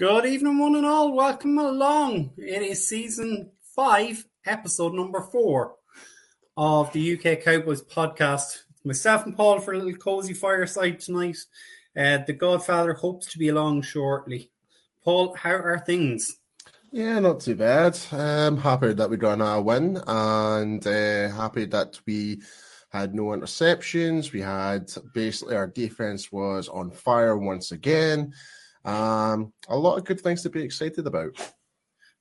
Good evening, one and all. Welcome along. It is season five, episode number four of the UK Cowboys podcast. Myself and Paul for a little cozy fireside tonight. Uh, the Godfather hopes to be along shortly. Paul, how are things? Yeah, not too bad. I'm happy that we got our win and uh, happy that we had no interceptions. We had basically our defense was on fire once again. Um, a lot of good things to be excited about.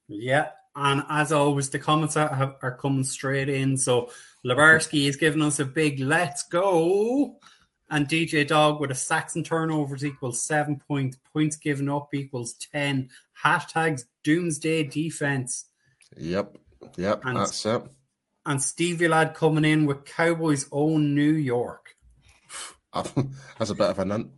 Yeah, and as always, the comments are, are coming straight in. So Labarski is giving us a big let's go. And DJ Dog with a sacks and turnovers equals seven points. Points given up equals 10. Hashtags doomsday defense. Yep. Yep. And, that's it. And Stevie Lad coming in with Cowboys own New York. that's a bit of an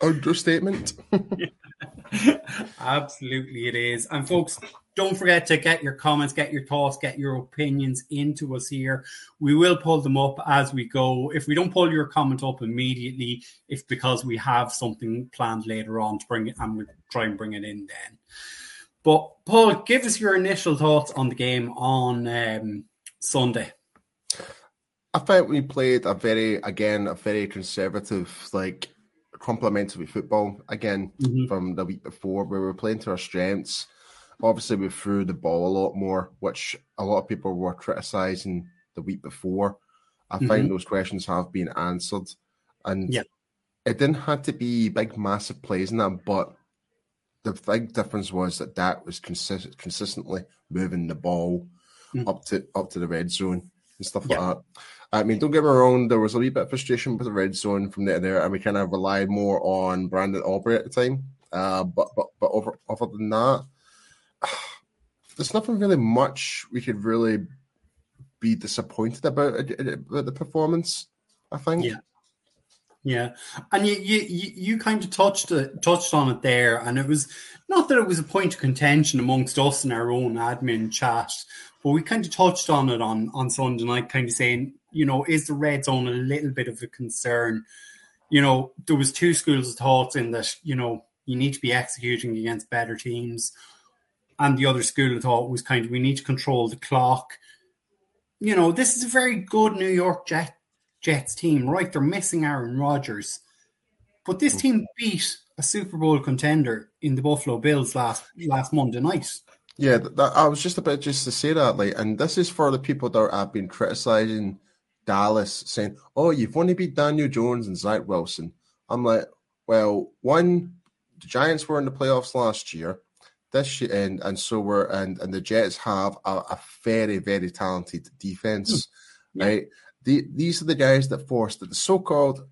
understatement. Absolutely, it is. And folks, don't forget to get your comments, get your thoughts, get your opinions into us here. We will pull them up as we go. If we don't pull your comment up immediately, it's because we have something planned later on to bring it and we'll try and bring it in then. But Paul, give us your initial thoughts on the game on um, Sunday. I think we played a very, again, a very conservative, like complementary football again mm-hmm. from the week before, where we were playing to our strengths. Obviously, we threw the ball a lot more, which a lot of people were criticizing the week before. I mm-hmm. find those questions have been answered, and yeah. it didn't have to be big, massive plays in that, but the big difference was that that was consist- consistently moving the ball mm-hmm. up to up to the red zone and stuff yeah. like that. I mean, don't get me wrong, there was a wee bit of frustration with the red zone from there, there and we kind of relied more on Brandon Aubrey at the time. Uh, but but but over, other than that, there's nothing really much we could really be disappointed about, about the performance. I think. Yeah. Yeah, and you, you you kind of touched it, touched on it there, and it was not that it was a point of contention amongst us in our own admin chat, but we kind of touched on it on on Sunday night, kind of saying, you know, is the red zone a little bit of a concern? You know, there was two schools of thoughts in that, you know, you need to be executing against better teams, and the other school of thought was kind of we need to control the clock. You know, this is a very good New York Jet Jets team, right? They're missing Aaron Rodgers. But this hmm. team beat a Super Bowl contender in the Buffalo Bills last last Monday night. Yeah, that, I was just about just to say that, like, and this is for the people that have been criticizing Dallas, saying, "Oh, you've only beat Daniel Jones and Zach Wilson." I'm like, well, one, the Giants were in the playoffs last year, this year, and and so were and and the Jets have a, a very very talented defense, mm. right? The, these are the guys that forced the so-called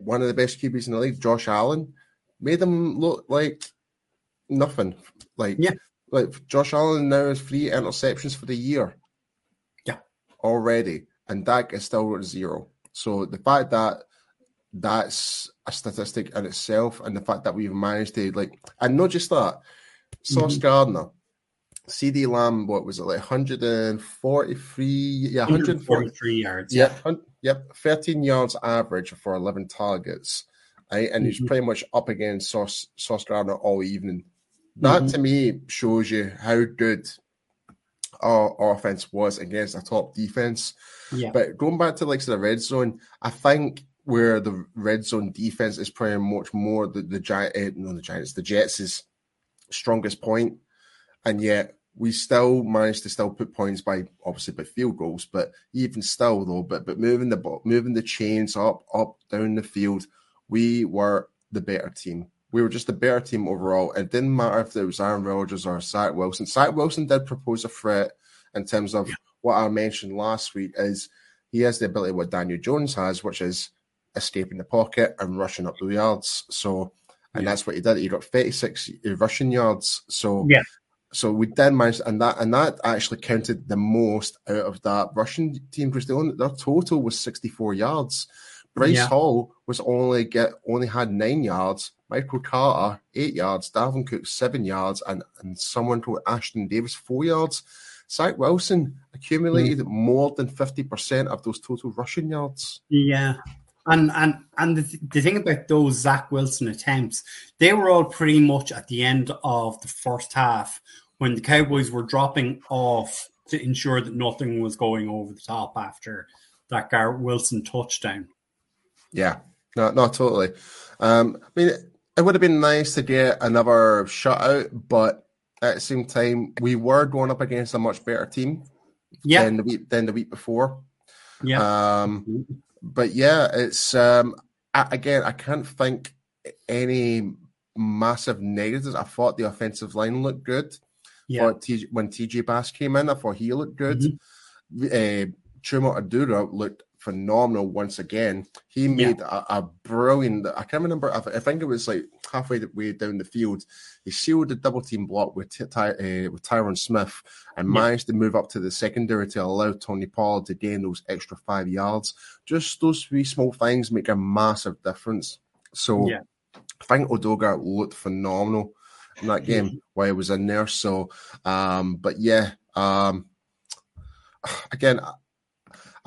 one of the best QBs in the league, Josh Allen, made them look like nothing. Like yeah. Like Josh Allen now has three interceptions for the year. Yeah. Already. And Dak is still at zero. So the fact that that's a statistic in itself, and the fact that we've managed to like and not just that, Sauce mm-hmm. Gardner CeeDee Lamb, what was it like 143? Yeah, 143 yards. Yep, yeah. yep, 13 yards average for 11 targets. Right? And mm-hmm. he's pretty much up against Sauce, Sauce Gardner all evening. That mm-hmm. to me shows you how good our offense was against a top defense. Yeah. But going back to like the red zone, I think where the red zone defense is probably much more the the giant, uh, no, the Giants, the Jets' strongest point, and yet we still managed to still put points by obviously by field goals, but even still though, but but moving the moving the chains up, up, down the field, we were the better team. We were just a better team overall. It didn't matter if it was Aaron Rodgers or Zach Wilson. Zach Wilson did propose a threat in terms of yeah. what I mentioned last week is he has the ability what Daniel Jones has, which is escaping the pocket and rushing up the yards. So and yeah. that's what he did. He got 36 rushing yards. So yeah. So we did manage, and that and that actually counted the most out of that rushing team because their total was 64 yards. Bryce yeah. Hall was only get only had nine yards. Michael Carter eight yards. Dalvin Cook seven yards, and and someone called Ashton Davis four yards. Zach Wilson accumulated mm. more than 50% of those total rushing yards. Yeah. And and and the, the thing about those Zach Wilson attempts, they were all pretty much at the end of the first half when the Cowboys were dropping off to ensure that nothing was going over the top after that Garrett Wilson touchdown. Yeah, no, not totally. Um, I mean, it would have been nice to get another shutout, but at the same time, we were going up against a much better team Yeah, than the week than the week before. yeah, Um, but yeah, it's um, I, again, I can't think any massive negatives. I thought the offensive line looked good. yeah, Thought T- when TJ Bass came in, I thought he looked good. Uh, Chuma Edoga looked phenomenal once again. He made a, a brilliant. I can't remember. I, I think it was like halfway the way down the field. He sealed the double team block with Ty, uh, with Tyron Smith and Yeah. managed to move up to the secondary to allow Tony Pollard to gain those extra five yards. Just those three small things make a massive difference. So Yeah. I think Edoga looked phenomenal in that game while he was in there. So, um, but yeah, um, again,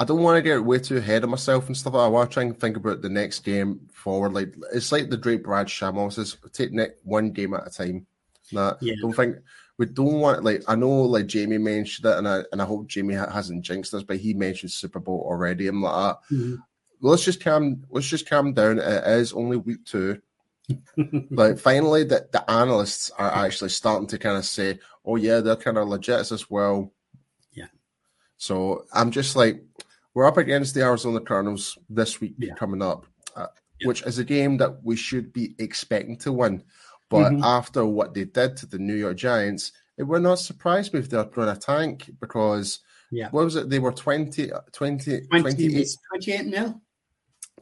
I- don't want to get way too ahead of myself and stuff. I want to try and think about the next game forward. Like it's like the Drake Brad Shamos is take ne- one game at a time. Nah, Yeah. don't think we don't want like I know like Jamie mentioned it, and I and I hope Jamie ha- hasn't jinxed us, but he mentioned Super Bowl already. I'm like, ah, Mhm. let's just calm, let's just calm down. It is only week two like finally the, the analysts are actually starting to kind of say oh yeah they're kind of legit as well Yeah. so i'm just like we're up against the arizona cardinals this week Yeah. coming up uh, Yeah. which is a game that we should be expecting to win but Mhm. after what they did to the new york giants it would not surprise me if they're going to tank because Yeah. what was it they were 20 20 20, 28, was 28 nil?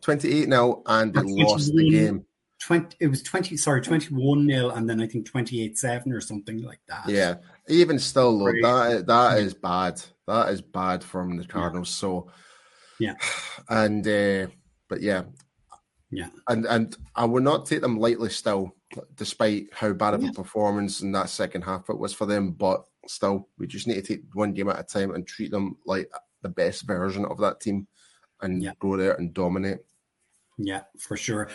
28 now and they Or lost the 21. game 20, it was 20, sorry, 21 nil, and then I think 28 7 or something like that. Yeah, even still, though, that that is bad. That is bad from the Cardinals. So, Yeah. and uh, but yeah, Yeah. and and I will not take them lightly. Still, despite how bad of Yeah. a performance in that second half it was for them, but still, we just need to take one game at a time and treat them like the best version of that team, and Yeah. go there and dominate. Yeah, for sure.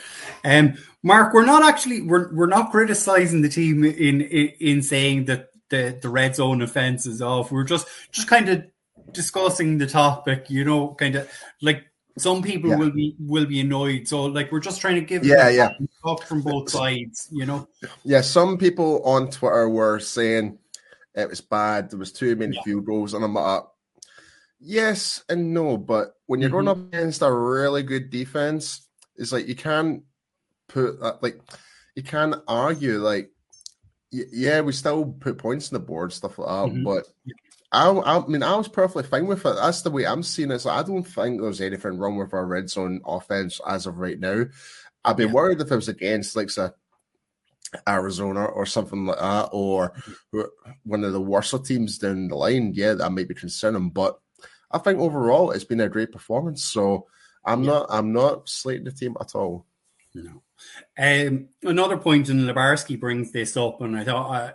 Um, Mark, we're not actually we're we're not criticizing the team in in, in saying that the, the red zone offense is off. We're just just kind of discussing the topic, you know, kind of like some people Yeah. will be will be annoyed. So like we're just trying to give Yeah, yeah. talk from both sides, you know. Yeah, some people on Twitter were saying it was bad. There was too many Yeah. field goals, and I'm like, yes and no. But when you're going up against a really good defense, it's like you can't put like you can't argue like yeah, we still put points on the board, stuff like that. Mhm. But I, I mean, I was perfectly fine with it. That's the way I'm seeing it. So I don't think there's anything wrong with our red zone offense as of right now. I'd be Yeah. worried if it was against like say Arizona or something like that, or one of the worse teams down the line. Yeah, that might be concerning. But I think overall it's been a great performance. So I'm Yeah. not I'm not slating the team at all. No. Um, another point, and Labarski brings this up, and I thought uh,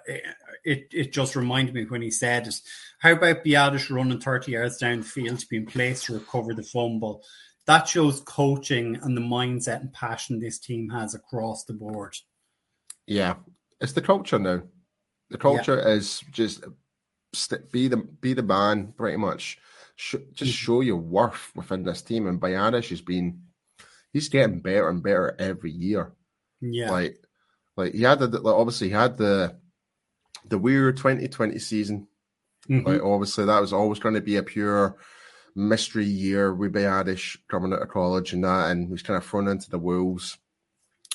it it just reminded me when he said it. How about Biadasz running 30 yards down the field to be in place to recover the fumble? That shows coaching and the mindset and passion this team has across the board. Yeah, it's the culture now. The culture is just st- be the be the man, pretty much. Sh- just show your worth within this team. And Biadasz has been, he's getting better and better every year. Yeah, Like, like he had the like, obviously he had the the weird 2020 season. Mhm. Like obviously that was always going to be a pure mystery year with Biadasz coming out of college and that, and he's kind of thrown into the wolves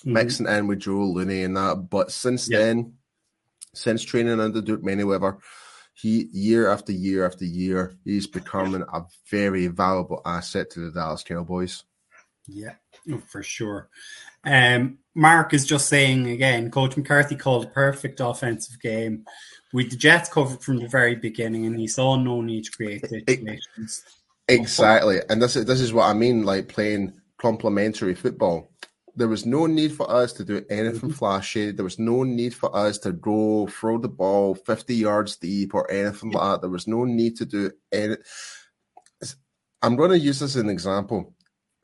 Mhm. mixing in with Joe Looney and that. But since Yeah. then, since training under Duke Manyweather, he year after year after year, he's becoming a very valuable asset to the Dallas Cowboys. Yeah, oh, for sure. Um, Mark is just saying again, Coach McCarthy called a perfect offensive game with the Jets covered from the very beginning, and he saw no need to create situations. Exactly, and this is this is what I mean, like playing complementary football. There was no need for us to do anything mm-hmm. flashy. There was no need for us to go throw the ball fifty yards deep or anything like that. There was no need to do any. I'm going to use this as an example.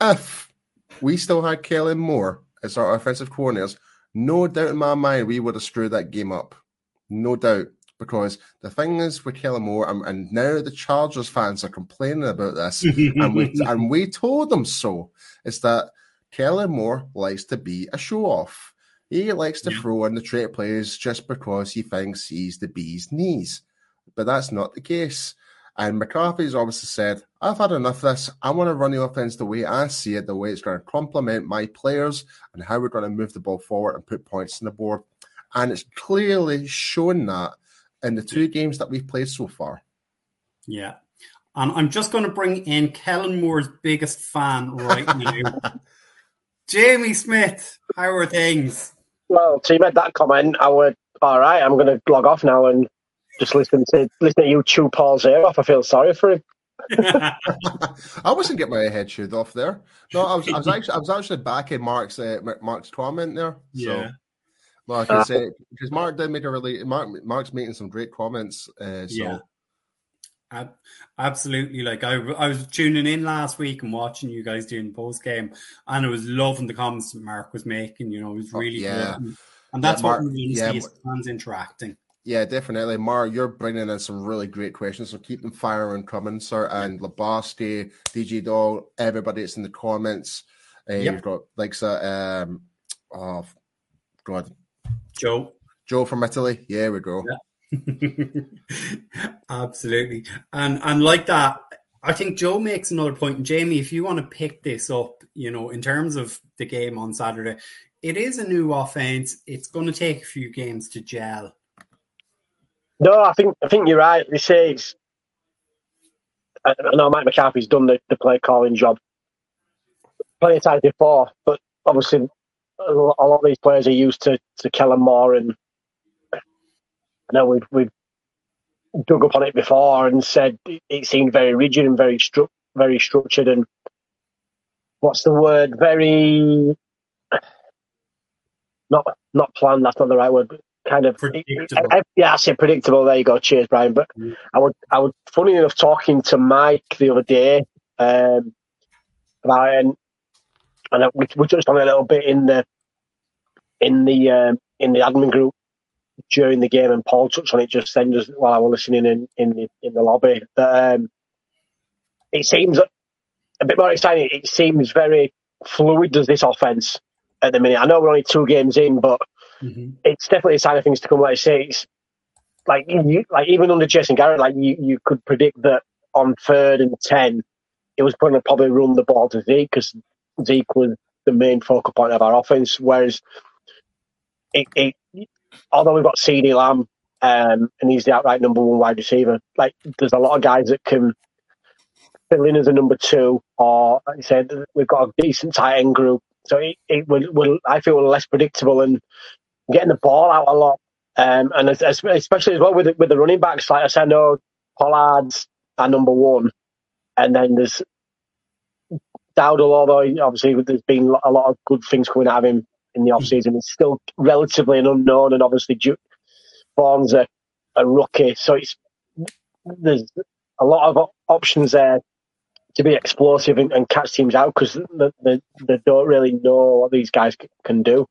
If we still had Kellen Moore as our offensive coordinators, no doubt in my mind we would have screwed that game up. No doubt. Because the thing is with Kellen Moore, and, and now the Chargers fans are complaining about this, and we and we told them so, is that Kellen Moore likes to be a show off. He likes to yeah. throw in the trait plays just because he thinks he's the bee's knees. But that's not the case. And McCarthy's obviously said, I've had enough of this. I want to run the offense the way I see it, the way it's going to complement my players and how we're going to move the ball forward and put points on the board. And it's clearly shown that in the two games that we've played so far. Yeah. And I'm just going to bring in Kellen Moore's biggest fan right now. Jamie Smith, how are things? Well, so you made that comment. I would, all right, I'm going to log off now and just listen to listen to you chew Paul's ear off. I feel sorry for him. I wasn't getting my head chewed off there. No, I was, I was actually I was actually back in Mark's uh, Mark's comment there. Yeah. So, like I say, because Mark did make a really Mark Mark's making some great comments. Uh, so. Yeah. Absolutely, like I, I was tuning in last week and watching you guys doing the post game, and I was loving the comments that Mark was making. You know, it was oh, really oh, yeah. good, and that's yeah, Mark, what we yeah, see fans interacting. Yeah, definitely. Mar, you're bringing in some really great questions, so keep them firing coming, sir. And Labasti, DJ Doll, everybody that's in the comments. Uh, yep. You've got like um, oh God, Joe, Joe from Italy. Yeah, we go. Yeah. Absolutely, and and like that, I think Joe makes another point. And Jamie, if you want to pick this up, you know, in terms of the game on Saturday, it is a new offense. It's going to take a few games to gel no, I think I think you're right. They say it's. I, know Mike McCarthy's done the, the play calling job plenty of times before, but obviously a lot of these players are used to to Kellen Moore, and know we've we've dug up on it before and said it, seemed very rigid and very stru- very structured and what's the word very not not planned. That's not the right word kind of predictable. I, I, yeah, I say predictable. There you go. Cheers, Brian. But mm. I would, I would, funny enough, talking to Mike the other day um, about and, and we, we touched on it a little bit in the in the um, in the admin group during the game, and Paul touched on it just then, just while I was listening in in the, in the lobby. That um, it seems a bit more exciting. It seems very fluid. Does this offense at the minute? I know we're only two games in, but mm-hmm. it's definitely a sign of things to come. Like I say, it's like you, like even under Jason Garrett, like you, you could predict that on third and ten, it was going to probably run the ball to Zeke because Zeke was the main focal point of our offense. Whereas, it, it although we've got CeeDee Lamb um, and he's the outright number one wide receiver, like there's a lot of guys that can fill in as a number two, or like I said, we've got a decent tight end group. So it, it will, I feel, less predictable and getting the ball out a lot. Um, and especially as well with the, with the running backs, like I said, know Pollard's our number one, and then there's Dowdle, although obviously there's been a lot of good things coming out of him in the off season, it's still relatively an unknown, and obviously Vaughn's a, a rookie, so it's there's a lot of options there to be explosive and, and catch teams out because they, they, they, don't really know what these guys can do.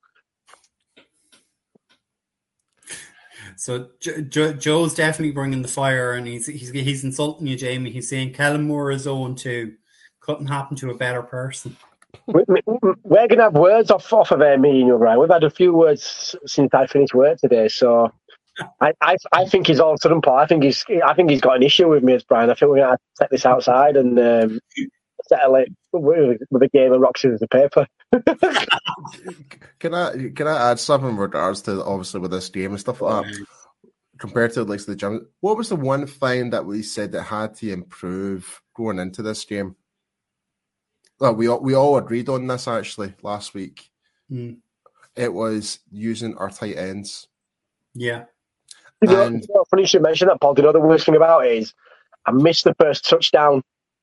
So Joe's definitely bringing the fire, and he's he's he's insulting you, Jamie. He's saying Kellen Moore is own two. Couldn't happen to a better person. We're gonna have words off off of uh, me and you, Brian. We've had a few words since I finished work today, so I, I, I think he's all sudden, Paul. I think he's I think he's got an issue with me as Brian. I think we're gonna set this outside and um, settle it with, with a game of rock scissors paper. can I can I add something in regards to obviously with this game and stuff like that? Compared to like the gym, what was the one thing that we said that had to improve going into this game? Well, we all, we all agreed on this actually last week. Mm. It was using our tight ends. Yeah. You know, and, you know, funny you should mention that, Paul. You know the worst thing about it is I missed the first touchdown,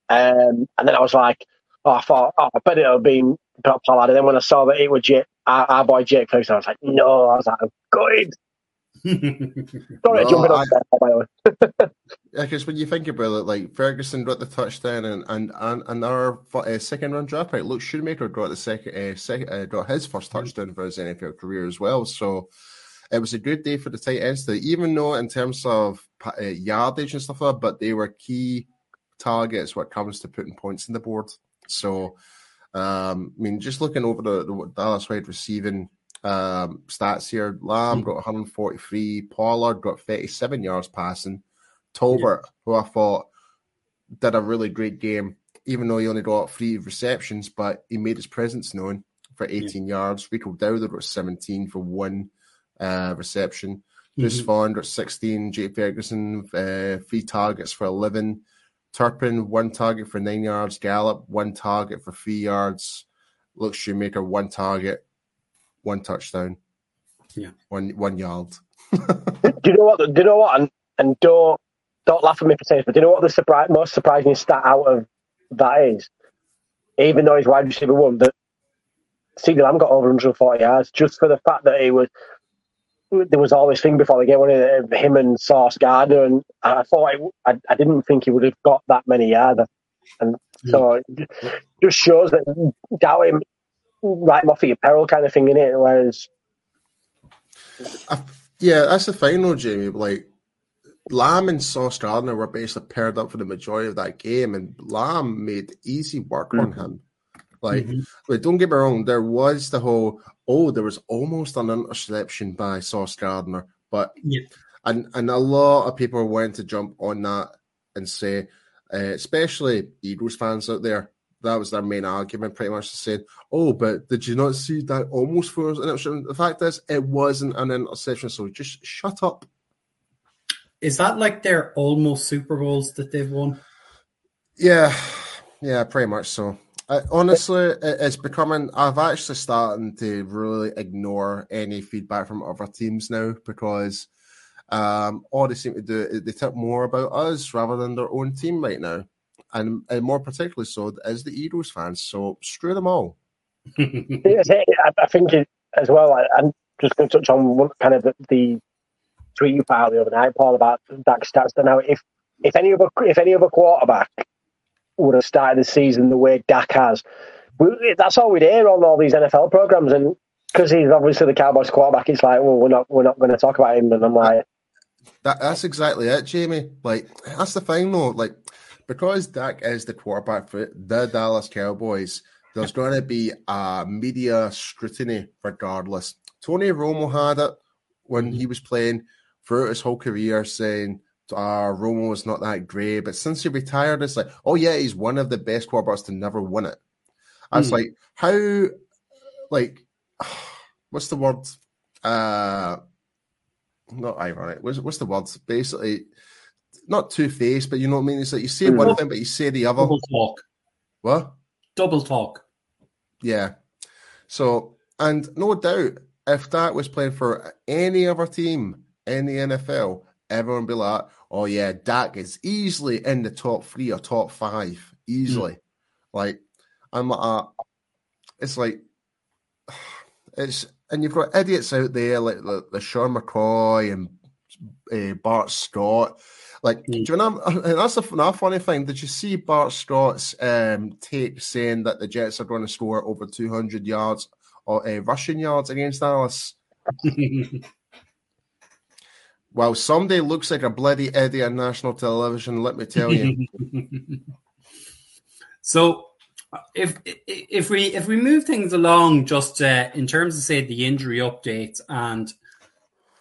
um, and then I was like, oh, I thought, oh, I bet it'll be Pollard. And then when I saw that it was Jake, our, our boy Jake first, I was like, no, I was like, good. Sorry, no, jumping I, on there, by the way. because when you think about it, like Ferguson got the touchdown, and and and, and our uh, second round draft pick, Luke Schoonmaker got the second, uh, second uh, got his first mm-hmm. touchdown for his NFL career as well. So it was a good day for the tight ends. Today, even though in terms of uh, yardage and stuff like that, but they were key targets when it comes to putting points in the board. So, um, I mean, just looking over the, the Dallas wide receiving um, stats here, Lamb got 143, Pollard got 37 yards passing, Tolbert, yeah. who I thought did a really great game, even though he only got three receptions, but he made his presence known for 18 yeah. yards. Rico Dowdle got 17 for one uh, reception. Bruce mm-hmm. Vaughn got 16, Jake Ferguson, uh, three targets for 11. Turpin, one target for nine yards. Gallup, one target for three yards. Luke Schoonmaker, one target, one touchdown. Yeah. One one yard. do you know what? Do you know what? And, and don't don't laugh at me for saying this, but do you know what the surprise, most surprising stat out of that is? Even though he's wide receiver one, that CeeDee Lamb got over 140 yards just for the fact that he was there was all this thing before the game of him and Sauce Gardner, and I thought it, I, I didn't think he would have got that many either, and so it just shows that doubt him, right off at your peril kind of thing in it. Whereas, I, yeah, that's the final, Jamie. Like Lamb and Sauce Gardner were basically paired up for the majority of that game, and Lamb made easy work mm-hmm. on him. Like, mm-hmm. don't get me wrong, there was the whole oh, there was almost an interception by Sauce Gardner, but yeah. and and a lot of people went to jump on that and say, uh, especially Eagles fans out there, that was their main argument, pretty much saying, "Oh, but did you not see that almost for an interception?" The fact is, it wasn't an interception, so just shut up. Is that like their almost Super Bowls that they've won? Yeah, yeah, pretty much so. I, honestly, it's becoming. I've actually starting to really ignore any feedback from other teams now because um, all they seem to do is they talk more about us rather than their own team right now, and, and more particularly so as the Eagles fans. So screw them all. I think it, as well. I, am just going to touch on one kind of the, the tweet you put out the other night, Paul, about Dak stats. Now, if if any other if any other quarterback would have started the season the way Dak has. We, that's all we'd hear on all these NFL programs, and because he's obviously the Cowboys quarterback, it's like, well, we're not we're not going to talk about him. And I'm like, that, that's exactly it, Jamie. Like that's the thing, though. Like because Dak is the quarterback for the Dallas Cowboys, there's going to be a media scrutiny regardless. Tony Romo had it when he was playing throughout his whole career, saying uh, Romo is not that great. But since he retired, it's like, oh yeah, he's one of the best quarterbacks to never win it. I was mm. like, how, like, what's the word? Uh, not ironic. What's, what's the word? Basically, not two faced, but you know what I mean. It's like you say one thing, but you say the other. Double talk. What? Double talk. Yeah. So, and no doubt, if that was playing for any other team in the NFL, everyone be like, oh yeah, Dak is easily in the top three or top five, easily. Mm. Like I'm like, uh, it's like it's and you've got idiots out there like the, the Sean McCoy and uh, Bart Scott. Like, mm. do you know? And that's another funny thing. Did you see Bart Scott's um, take saying that the Jets are going to score over 200 yards or uh, rushing yards against Dallas? Well, someday looks like a bloody Eddie on national television. Let me tell you. so, if if we if we move things along, just uh, in terms of say the injury updates and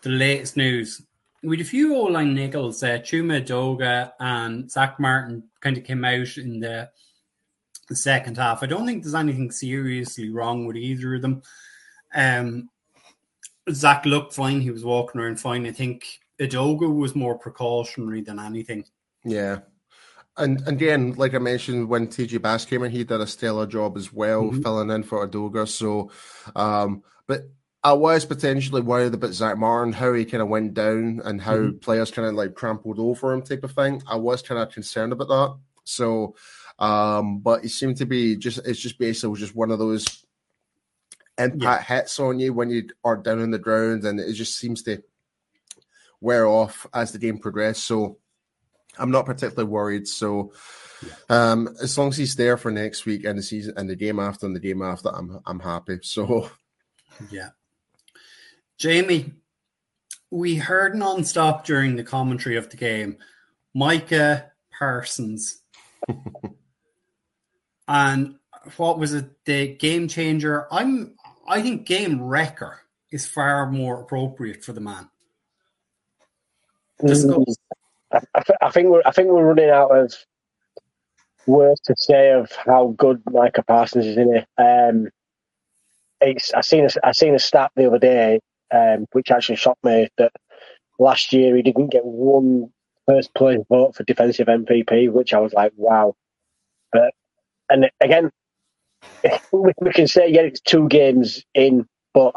the latest news, we had a few O line niggles. Uh, Chuma Edoga and Zack Martin kind of came out in the, the second half. I don't think there's anything seriously wrong with either of them. Um, Zack looked fine. He was walking around fine. I think Edoga was more precautionary than anything. Yeah. And again, like I mentioned, when TJ Bass came in, he did a stellar job as well, mm-hmm. filling in for Edoga. So, um, but I was potentially worried about Zack Martin, how he kind of went down and how mm-hmm. players kind of like trampled over him, type of thing. I was kind of concerned about that. So, um, but it seemed to be just, it's just basically just one of those impact yeah. hits on you when you are down in the ground, and it just seems to wear off as the game progressed. So I'm not particularly worried. So um, as long as he's there for next week and the season and the game after and the game after, I'm I'm happy. So yeah, Jamie, we heard non-stop during the commentary of the game, Micah Parsons, and what was it? The game changer. I'm. I think game wrecker is far more appropriate for the man. Mm, I, I, think we're I think we're running out of words to say of how good Micah Parsons is in it. Um, it's I seen a, I seen a stat the other day, um, which actually shocked me that last year he didn't get one first place vote for defensive MVP, which I was like, wow. But and again, we, we can say yeah, it's two games in, but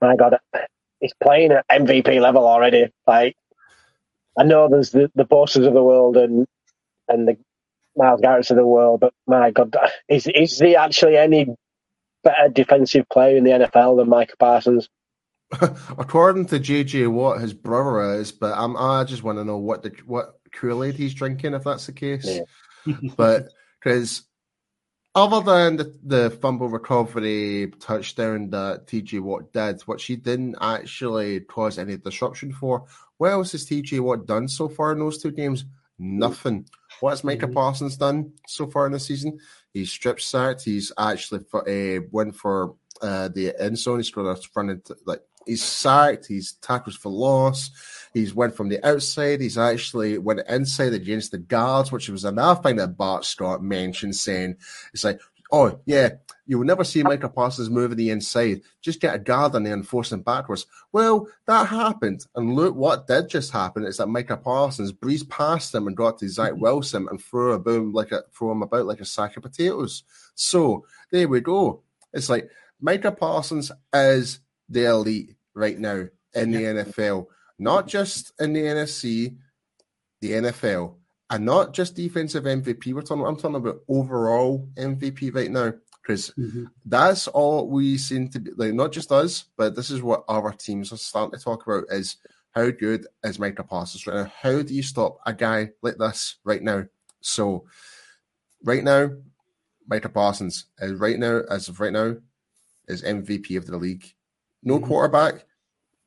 my God, he's playing at MVP level already. Like I know there's the the Bosas of the world and and the Myles Garrett's of the world, but my God, is is he actually any better defensive player in the NFL than Micah Parsons? According to JJ Watt, his brother is, but I'm, I just want to know what the what Kool Aid he's drinking if that's the case. Yeah. but because other than the, the fumble recovery touchdown that TJ Watt did, which he didn't actually cause any disruption for, what else has TJ Watt done so far in those two games? Nothing. What has Micah mm-hmm. Parsons done so far in the season? He's strip sacked. He's actually for, uh, went for uh, the end zone. He's got a front end, like he's sacked. He's tackles for loss. He's went from the outside. He's actually went inside against the guards, which was another thing that Bart Scott mentioned, saying it's like oh yeah, you will never see Micah Parsons moving the inside. Just get a guard on there and force him backwards. Well, that happened. And look what did just happen is that Micah Parsons breezed past him and got to Zach mm-hmm. Wilson and threw a boom like a throw him about like a sack of potatoes. So there we go. It's like Micah Parsons is the elite right now in the NFL, not just in the NFC, the NFL and not just defensive MVP. We're talking. I'm talking about overall MVP right now because mm-hmm. that's all we seem to be like. Not just us, but this is what our teams are starting to talk about: is how good is Micah Parsons right now? How do you stop a guy like this right now? So, right now, Micah Parsons is right now, as of right now, is MVP of the league. No mm-hmm. quarterback,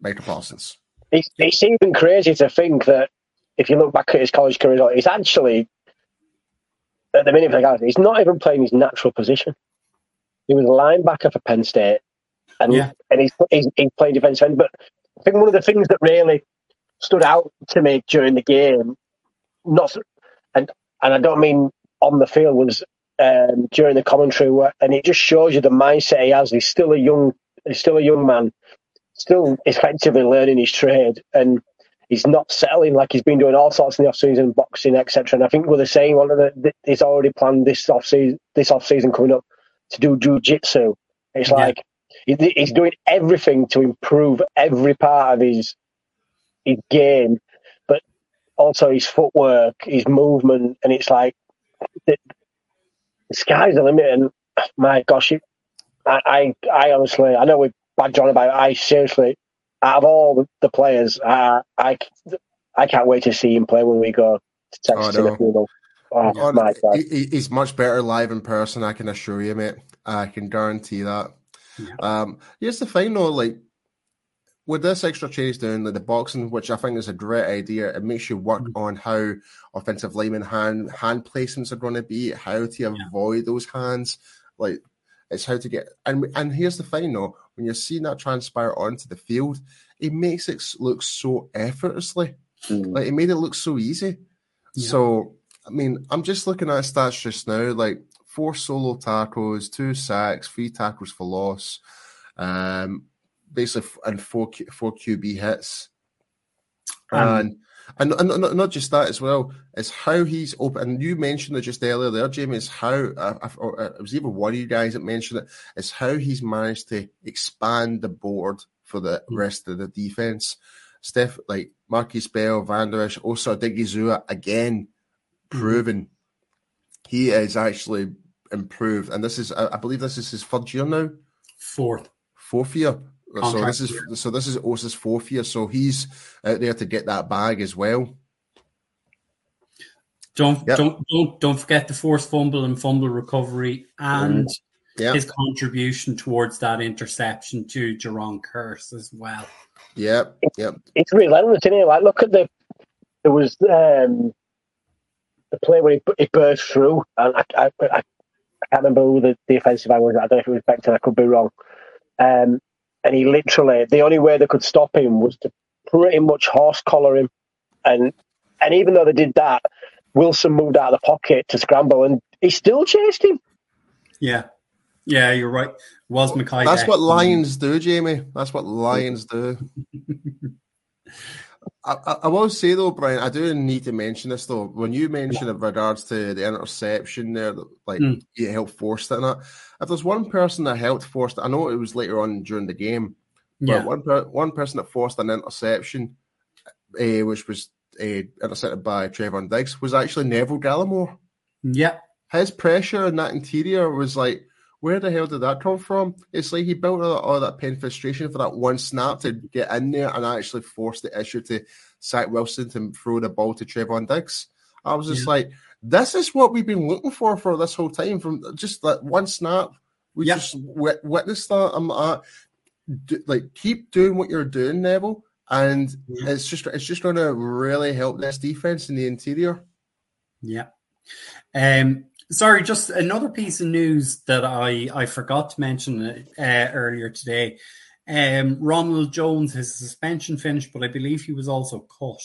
Micah Parsons. It's, it's even crazy to think that if you look back at his college career, he's actually at the minute for the Galaxy, he's not even playing his natural position. He was a linebacker for Penn State, and yeah. and he's, he's he's playing defensive end. But I think one of the things that really stood out to me during the game, not and and I don't mean on the field, was um, during the commentary, where, and it just shows you the mindset he has. He's still a young, he's still a young man, still effectively learning his trade, and he's not settling like he's been doing all sorts in the off season, boxing, etc. And I think with the saying one of the, he's already planned this off season, this off season coming up to do jujitsu. It's yeah. like he's doing everything to improve every part of his his game, but also his footwork, his movement, and it's like the, the sky's the limit. And my gosh, it, I, I, I honestly, I know we badge on about it. I seriously out of all the players, uh, I I can't wait to see him play when we go to Texas oh, no. oh, oh, my God. He, he's much better live in person. I can assure you, mate. I can guarantee that. Yeah. Um, here's the thing, though. Like with this extra change down, like the boxing, which I think is a great idea, it makes you work mm-hmm. on how offensive lineman hand hand placements are going to be, how to yeah. avoid those hands. Like it's how to get and and here's the thing though, when you're seeing that transpire onto the field, it makes it look so effortlessly. Mm. Like it made it look so easy. Yeah. So I mean, I'm just looking at stats just now, like four solo tackles, two sacks, three tackles for loss, um, basically and four four QB hits. Um, and and, and, not just that as well, it's how he's open. And you mentioned it just earlier there, Jamie, is how, uh, it was even one of you guys that mentioned it, is how he's managed to expand the board for the mm-hmm. rest of the defense. Steph, like Markquese Bell, Vander Esch, also Odighizuwa, again, mm-hmm. proven mm-hmm. he is actually improved. And this is, I believe this is his third year now. Fourth. Fourth year. So this is year. so this is Osa's fourth year, so he's out there to get that bag as well. Don't yep. don't don't don't forget the forced fumble and fumble recovery and yep. his contribution towards that interception to Jayron Kearse as well. Yep, yep. It's relentless, isn't it? Like look at the there was um the play where he, he burst through, and I, I, I, can't remember who the, the offensive line was. I don't know if it was Becton. I could be wrong. Um, and he literally the only way they could stop him was to pretty much horse collar him, and and even though they did that, Wilson moved out of the pocket to scramble, and he still chased him. Yeah, yeah, you're right. Was Mekhi? That's what mm. lions do, Jamie. That's what lions do. I, I, will say though, Brian, I do need to mention this though. When you mentioned in regards to the interception there, like mm. you helped force it, and that, if there's one person that helped force it, I know it was later on during the game, but yeah. one one person that forced an interception, uh, which was uh, intercepted by Trevon Diggs, was actually Neville Gallimore. Yeah, his pressure in that interior was like where the hell did that come from? It's like he built all, that pain frustration for that one snap to get in there and actually force the issue to Zach Wilson to throw the ball to Trevon Diggs. I was just yeah. like, this is what we've been looking for for this whole time from just that one snap. We just w- witnessed that. I'm uh, like, keep doing what you're doing, Neville, and yeah. it's just it's just going to really help this defense in the interior. Yeah. Um, Sorry, just another piece of news that I, I forgot to mention uh, earlier today. Um, Ronald Jones, his suspension finished, but I believe he was also cut.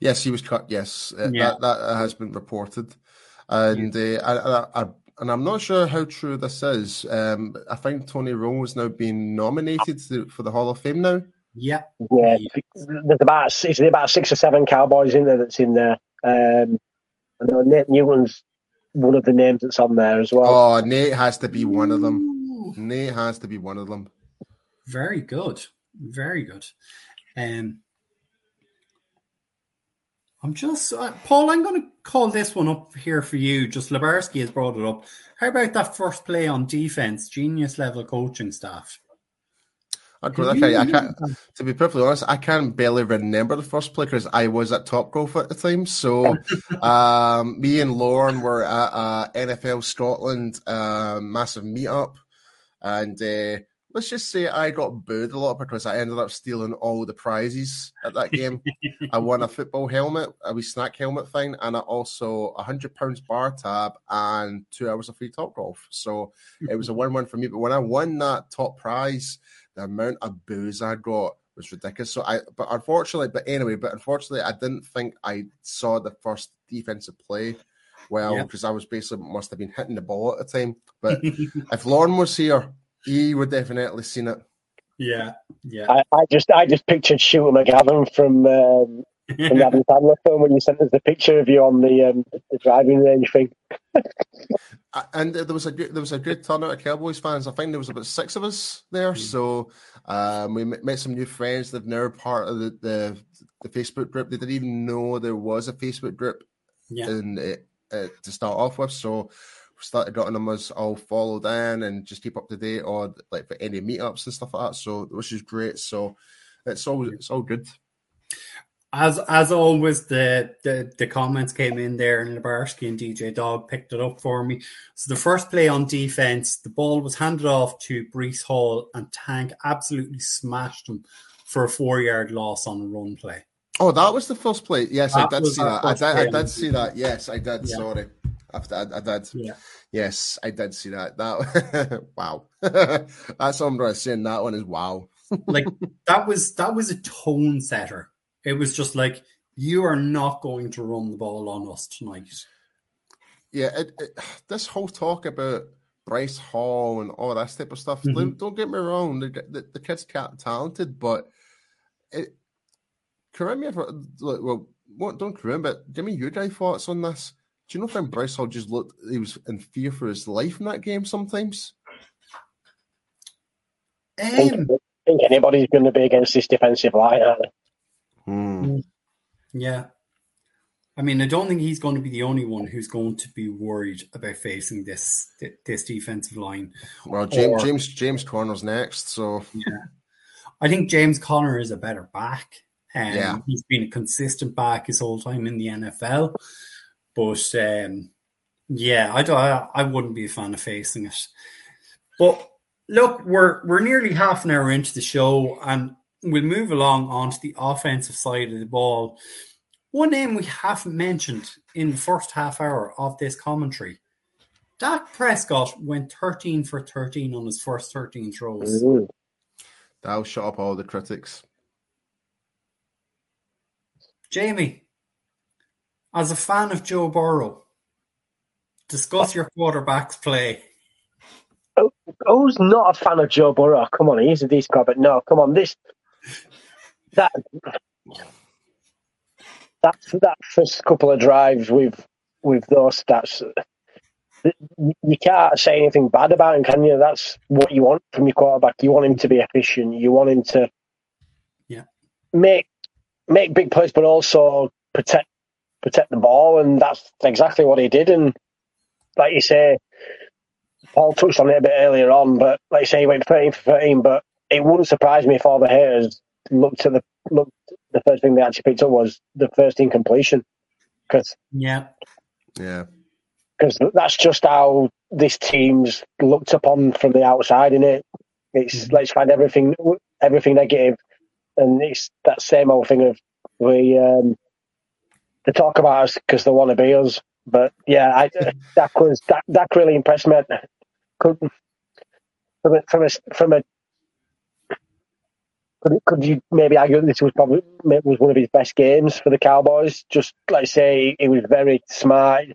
Yes, he was cut. Yes, uh, yeah. that, that has been reported, and yeah. uh, I, I, and I'm not sure how true this is. Um, I think Tony Romo is now being nominated to, for the Hall of Fame now. Yeah, yeah. There's about is about six or seven Cowboys in there that's in there. Um, I know Nate Newton's one of the names that's on there as well. Oh, Nate has to be one of them. Ooh. Nate has to be one of them. Very good. Very good. Um, I'm just, uh, Paul, I'm going to call this one up here for you. Just Lebarski has brought it up. How about that first play on defense? Genius level coaching staff. I can't, to be perfectly honest, I can barely remember the first play because I was at Top Golf at the time. So, um, me and Lorne were at uh, NFL Scotland uh, massive meetup, and uh, let's just say I got booed a lot because I ended up stealing all the prizes at that game. I won a football helmet, a wee snack helmet thing, and I also a hundred pounds bar tab and two hours of free Top Golf. So it was a win-win for me. But when I won that top prize the amount of booze I got was ridiculous. So I, but unfortunately, but anyway, but unfortunately, I didn't think I saw the first defensive play well because yeah. I was basically must have been hitting the ball at the time. But if Lorne was here, he would definitely seen it. Yeah, yeah. I, I just, I just pictured Shooter McGavin from um, from the Adam Sandler film when you sent us the picture of you on the um, the driving range thing. and there was a good, there was a good turnout of Cowboys fans. I think there was about six of us there. Mm. So um, we met some new friends. They've now part of the, the, the Facebook group. They didn't even know there was a Facebook group yeah. in it, uh, to start off with. So we started getting them as all followed in and just keep up to date on like for any meetups and stuff like that. So which is great. So it's all it's all good as as always, the, the the comments came in there, and Lebarski and DJ Dog picked it up for me. So the first play on defense, the ball was handed off to Breece Hall, and Tank absolutely smashed him for a four yard loss on a run play. Oh, that was the first play. Yes, that I did see that. I did, I did see that. Yes, I did. Yeah. Sorry, I, I, I did. Yeah. Yes, I did see that. That wow. That's what I'm saying. That one is wow. like that was that was a tone setter it was just like you are not going to run the ball on us tonight. Yeah, it, it, this whole talk about Bryce Hall and all that type of stuff. Mm-hmm. Don't get me wrong, the, the, the kid's talented, but it, correct me if well, what, don't correct, but give me your guys' thoughts on this. Do you know if Bryce Hall just looked he was in fear for his life in that game sometimes? Um, I think, think anybody's going to be against this defensive line, Mm. Yeah. I mean, I don't think he's going to be the only one who's going to be worried about facing this this defensive line. Well, James or, James James Conner's next, so yeah, I think James Conner is a better back. Um, yeah, he's been a consistent back his whole time in the NFL, but um, yeah, I don't. I, I wouldn't be a fan of facing it. But look, we're we're nearly half an hour into the show, and we'll move along onto the offensive side of the ball. One name we haven't mentioned in the first half hour of this commentary. Dak Prescott went 13 for 13 on his first 13 throws. That'll shut up all the critics. Jamie, as a fan of Joe Burrow, discuss your quarterback's play. Oh, who's not a fan of Joe Burrow? Come on, he's a decent guy, but no, come on, this that that that first couple of drives with with those stats, you can't say anything bad about him, can you? That's what you want from your quarterback. You want him to be efficient. You want him to yeah make make big plays, but also protect protect the ball, and that's exactly what he did. And like you say, Paul touched on it a bit earlier on, but like you say, he went thirteen for thirteen. But it wouldn't surprise me if all the haters looked at the looked the first thing they actually picked up was the first incompletion. Cause, yeah. Yeah. Because that's just how this team's looked upon from the outside, in it. It's mm-hmm. let's find everything everything negative, and it's that same old thing of we um, they talk about us because they want to be us. But yeah, I, that was that that really impressed me. Could, from a, from a from a could, could you maybe argue that this was probably was one of his best games for the Cowboys? Just like say, he was very smart.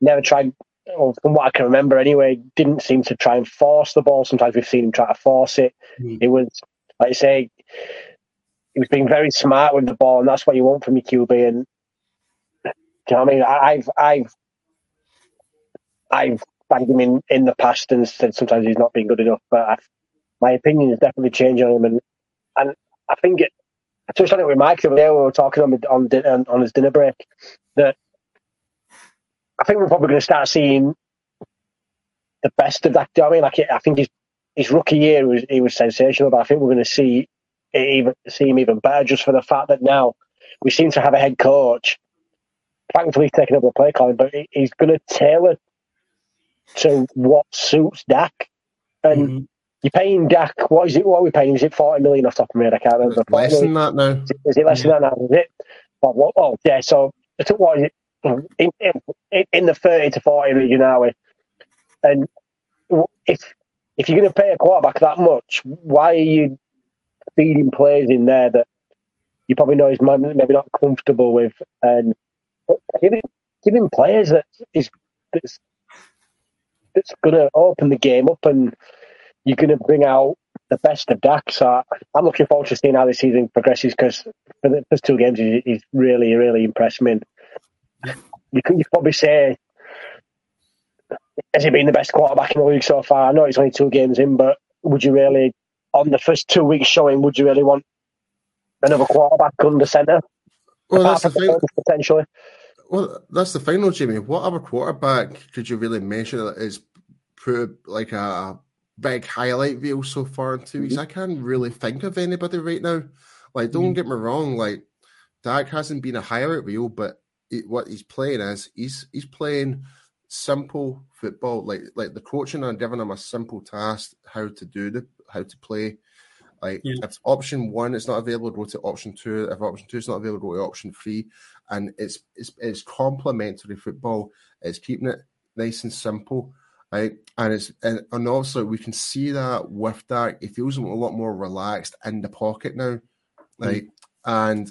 Never tried, or from what I can remember anyway, didn't seem to try and force the ball. Sometimes we've seen him try to force it. Mm. It was like I say, he was being very smart with the ball, and that's what you want from your QB. And do you know what I mean? I've I've I've banged him in, in the past and said sometimes he's not been good enough, but I've, my opinion has definitely changed on him, and and I think it, I touched on it with Mike the other day when we were talking on on, on his dinner break that I think we're probably going to start seeing the best of that. I mean, like I think his his rookie year was he was sensational, but I think we're going to see even see him even better just for the fact that now we seem to have a head coach. Thankfully, he's taking over the play calling, but he's going to tailor to what suits Dak. And mm-hmm. You're paying Dak. What is it? What are we paying? Is it forty million off top of my head? I can't remember. Less than that now. Is it, is it less yeah. than that now? Is it? Oh, what, oh yeah. So what is it? In, in, in the thirty to forty region, are we? And if if you're going to pay a quarterback that much, why are you feeding players in there that you probably know he's maybe not comfortable with, and giving giving players that is that's that's going to open the game up and you're going to bring out the best of Dak. So I'm looking forward to seeing how this season progresses because for the first two games, he's really, really impressed me. You could probably say, has he been the best quarterback in the league so far? I know he's only two games in, but would you really, on the first two weeks showing, would you really want another quarterback under centre? Well, that's the thing. Potentially. Well, that's the final, Jimmy. What other quarterback could you really mention that is put like a big highlight reel so far in 2 weeks. Mm-hmm. I can't really think of anybody right now. Like, don't mm-hmm. get me wrong, like Dak hasn't been a highlight reel, but it, what he's playing is he's he's playing simple football. Like like the coaching are giving him a simple task how to do the how to play. Like yeah. if option one is not available, go to option two. If option two is not available, go to option three. And it's it's it's complementary football. It's keeping it nice and simple right? And it's and, and also we can see that with that he feels a lot more relaxed in the pocket now, like, mm. and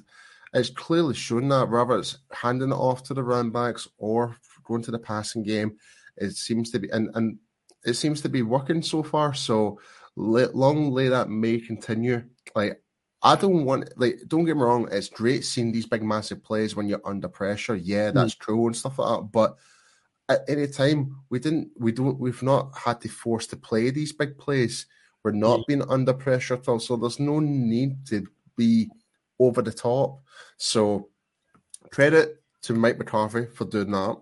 it's clearly shown that whether it's handing it off to the run backs or going to the passing game, it seems to be and and it seems to be working so far. So long lay that may continue. Like I don't want like don't get me wrong, it's great seeing these big massive plays when you're under pressure. Yeah, that's mm. true and stuff like that. But at any time we didn't we don't we've not had to force to play these big plays. We're not mm. being under pressure at all, so there's no need to be over the top. So credit to Mike McCarthy for doing that,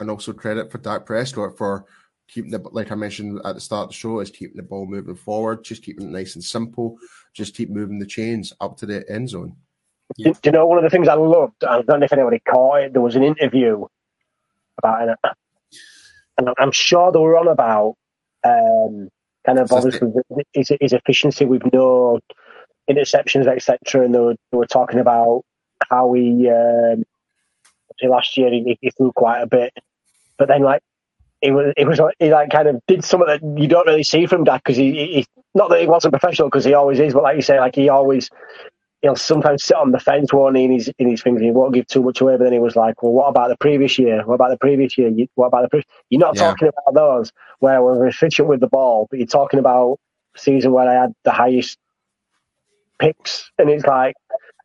and also credit for Dak Prescott for keeping the like I mentioned at the start of the show is keeping the ball moving forward, just keeping it nice and simple, just keep moving the chains up to the end zone. Do, do you know one of the things I loved? I don't know if anybody caught it. There was an interview about it, and I'm sure they were on about um, kind of obviously his, his efficiency with no interceptions, etc. And they were, they were talking about how he um, last year he, he threw quite a bit, but then like it was it was like he like kind of did something that you don't really see from Dak because he, he, not that he wasn't professional because he always is, but like you say, like he always he'll sometimes sit on the fence, won't he, in his in his things. He won't give too much away. But then he was like, "Well, what about the previous year? What about the previous year? what about the previous? You're not yeah. talking about those where we're efficient with the ball, but you're talking about a season where I had the highest picks, and it's like."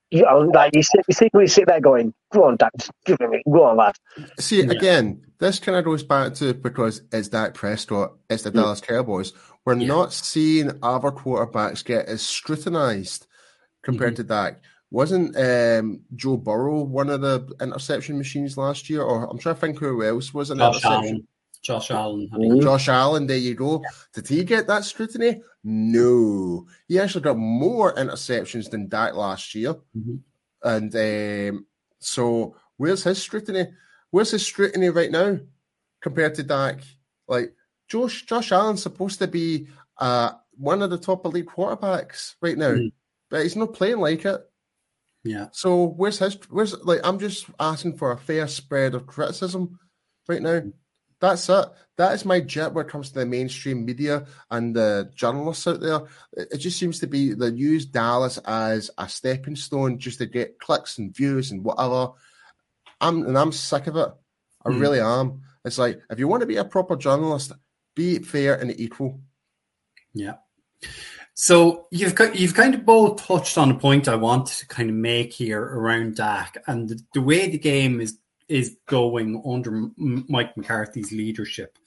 You know, like you, sit, you secretly sit there going, "Go on, Dak, give me, go on, lad." See, yeah. again, this kind of goes back to because it's Dak Prescott, it's the mm. Dallas Cowboys. We're yeah. not seeing other quarterbacks get as scrutinized compared mm-hmm. to Dak. Wasn't um, Joe Burrow one of the interception machines last year? Or I'm trying to think who else was an Josh interception. Allen. Josh Allen. Mm-hmm. Josh Allen, there you go. Did he get that scrutiny? No. He actually got more interceptions than Dak last year. Mm-hmm. And um, so where's his scrutiny? Where's his scrutiny right now compared to Dak? Like Josh Josh Allen's supposed to be uh, one of the top elite quarterbacks right now. Mm but he's not playing like it. Yeah. So where's his? Where's like? I'm just asking for a fair spread of criticism right now. That's it. That is my jet when it comes to the mainstream media and the journalists out there. It just seems to be they use Dallas as a stepping stone just to get clicks and views and whatever. I'm and I'm sick of it. I mm. really am. It's like if you want to be a proper journalist, be fair and equal. Yeah. So you've you've kind of both touched on a point I wanted to kind of make here around Dak and the, the way the game is is going under Mike McCarthy's leadership,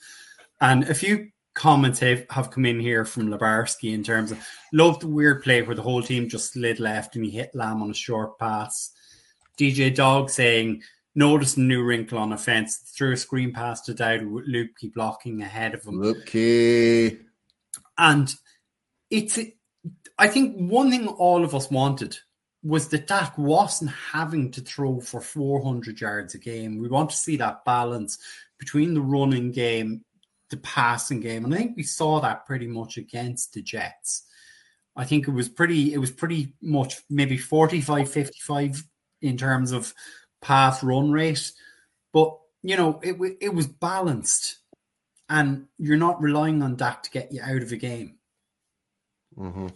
and a few comments have, have come in here from Labarski in terms of love the weird play where the whole team just slid left and he hit Lamb on a short pass. DJ Dog saying notice a new wrinkle on offense threw a screen pass to Dowd with Luebke blocking ahead of him. Luebke. And it's I think one thing all of us wanted was that Dak wasn't having to throw for 400 yards a game. We want to see that balance between the running game, the passing game, and I think we saw that pretty much against the Jets. I think it was pretty it was pretty much maybe 45 55 in terms of pass run rate, but you know, it it was balanced and you're not relying on Dak to get you out of a game. Mm-hmm.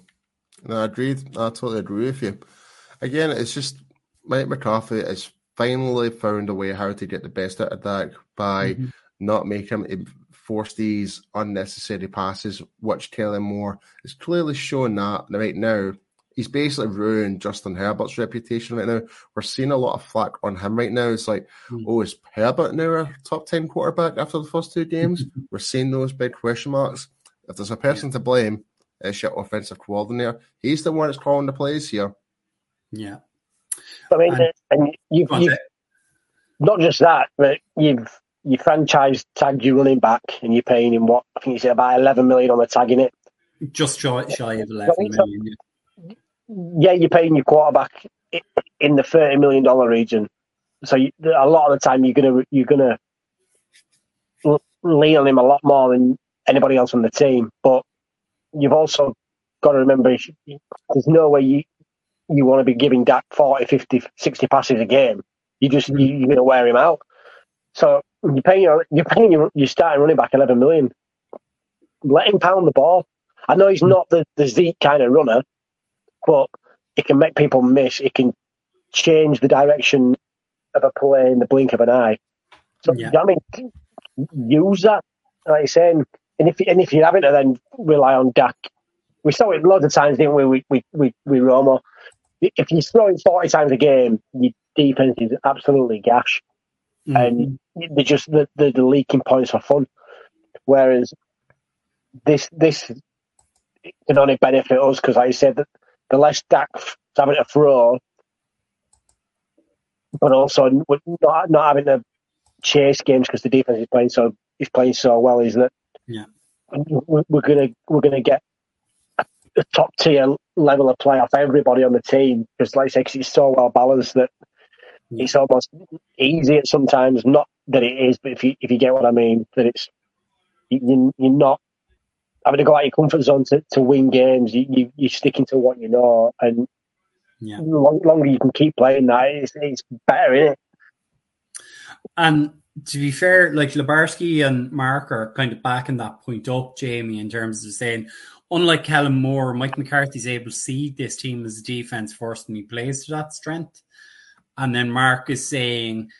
No, I agree. I totally agree with you. Again, it's just Mike McCarthy has finally found a way how to get the best out of Dak by mm-hmm. not making him force these unnecessary passes, which Kellen Moore is clearly showing that right now. He's basically ruined Justin Herbert's reputation right now. We're seeing a lot of flack on him right now. It's like, mm-hmm. oh, is Herbert now a top 10 quarterback after the first two games? We're seeing those big question marks. If there's a person yeah. to blame, is your offensive coordinator. He's the one that's calling the plays here. Yeah. I mean, and, and you've, you've not just that, but you've you franchise tagged your running back and you're paying him what I think you said about eleven million on the tagging it. Just shy, shy of eleven million. Yeah, you're paying your quarterback in the thirty million dollar region. So you, a lot of the time you're gonna you're gonna lean on him a lot more than anybody else on the team. But you've also got to remember there's no way you you want to be giving Dak 40, 50, 60 passes a game. You just you, are going to wear him out. So you're paying your you're paying your, your starting running back 11 million. Let him pound the ball. I know he's not the, the Zeke kind of runner, but it can make people miss. It can change the direction of a play in the blink of an eye. So yeah. I mean, use that. Like you're saying, and if and if you're having to then rely on Dak, we saw it loads of times, didn't we? We we we, we Romo. If you're throwing forty times a game, your defense is absolutely gash, mm-hmm. and they're just the, the, the leaking points for fun. Whereas this this can only benefit us because, like I said, that the less Dak having to throw, but also not not having to chase games because the defense is playing so is playing so well. Is that yeah we're gonna we're gonna get a, top tier level of play off everybody on the team because, like I say, it's so well balanced that yeah. it's almost easy at sometimes. Not that it is, but if you if you get what I mean, that it's you, you're not having to go out of your comfort zone to, to win games. You, you you're sticking to what you know, and yeah. the longer you can keep playing that, it's, it's better, isn't it? And to be fair, like Lubarski and Mark are kind of backing that point up, Jamie, in terms of saying, unlike Kellen Moore, Mike McCarthy's able to see this team as a defense first and he plays to that strength. And then Mark is saying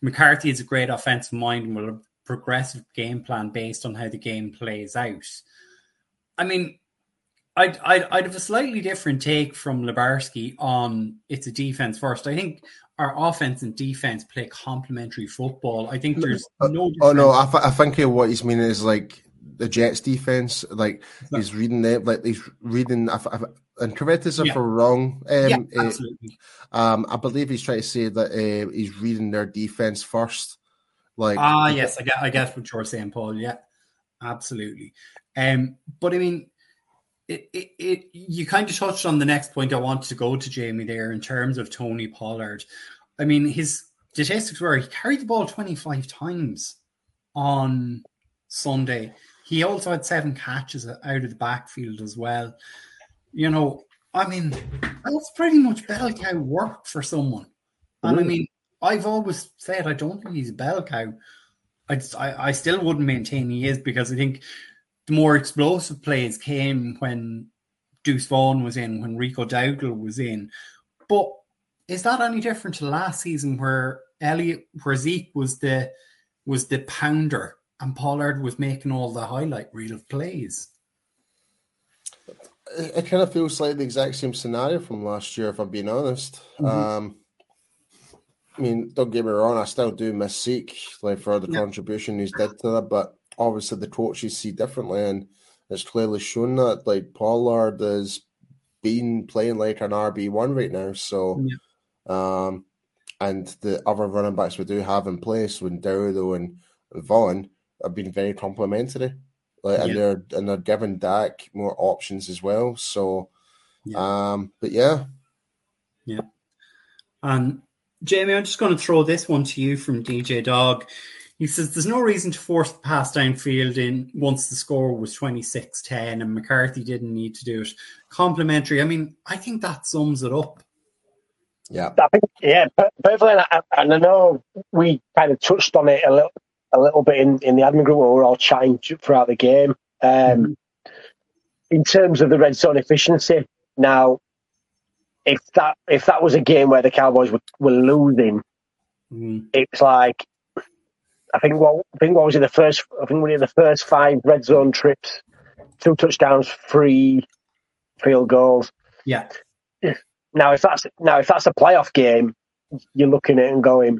McCarthy is a great offensive mind and will have a progressive game plan based on how the game plays out. I mean, I'd, I'd, I'd have a slightly different take from Lubarski on it's a defense first. I think our offense and defense play complementary football. I think there's uh, no. Oh no, I, th- I think what he's meaning is like the Jets defense. Like he's reading them, like he's reading. I, I, and correct us if yeah. we're wrong. Um, yeah, uh, absolutely. Uh, um, I believe he's trying to say that uh, he's reading their defense first. Like ah, yes, I get, I guess what you're saying, Paul. Yeah, absolutely. Um, but I mean, it, it, it, you kind of touched on the next point I wanted to go to Jamie there in terms of Tony Pollard. I mean, his statistics were he carried the ball 25 times on Sunday. He also had seven catches out of the backfield as well. You know, I mean, that's pretty much bell cow work for someone. And I mean, I've always said I don't think he's a bell cow. I, I, I still wouldn't maintain he is because I think the more explosive plays came when Deuce Vaughn was in, when Rico Dowdle was in. But is that any different to last season where Elliott where Zeke was the was the pounder and Pollard was making all the highlight reel of plays? It kind of feels like the exact same scenario from last year, if I'm being honest. Mm-hmm. Um, I mean, don't get me wrong, I still do miss Zeke, like for the yeah. contribution he's did to that, but obviously the coaches see differently, and it's clearly shown that like Pollard has been playing like an RB one right now. So, yeah. um, and the other running backs we do have in place, when Dowdle and Vaughn, have been very complimentary. Like, yeah. and they're and they're giving Dak more options as well. So, yeah. um, but yeah, yeah. And Jamie, I'm just going to throw this one to you from DJ Dog. He says there's no reason to force the pass downfield in once the score was 26 10 and McCarthy didn't need to do it. Complimentary. I mean, I think that sums it up. Yeah. I think, yeah, perfectly. And I know we kind of touched on it a little a little bit in, in the admin group where we are all chatting throughout the game. Um, mm-hmm. In terms of the red zone efficiency, now, if that if that was a game where the Cowboys were, were losing, mm-hmm. it's like I think what I think what was it the first I think we did the first five red zone trips, two touchdowns, three field goals. Yeah. Now if that's now if that's a playoff game, you're looking at it and going,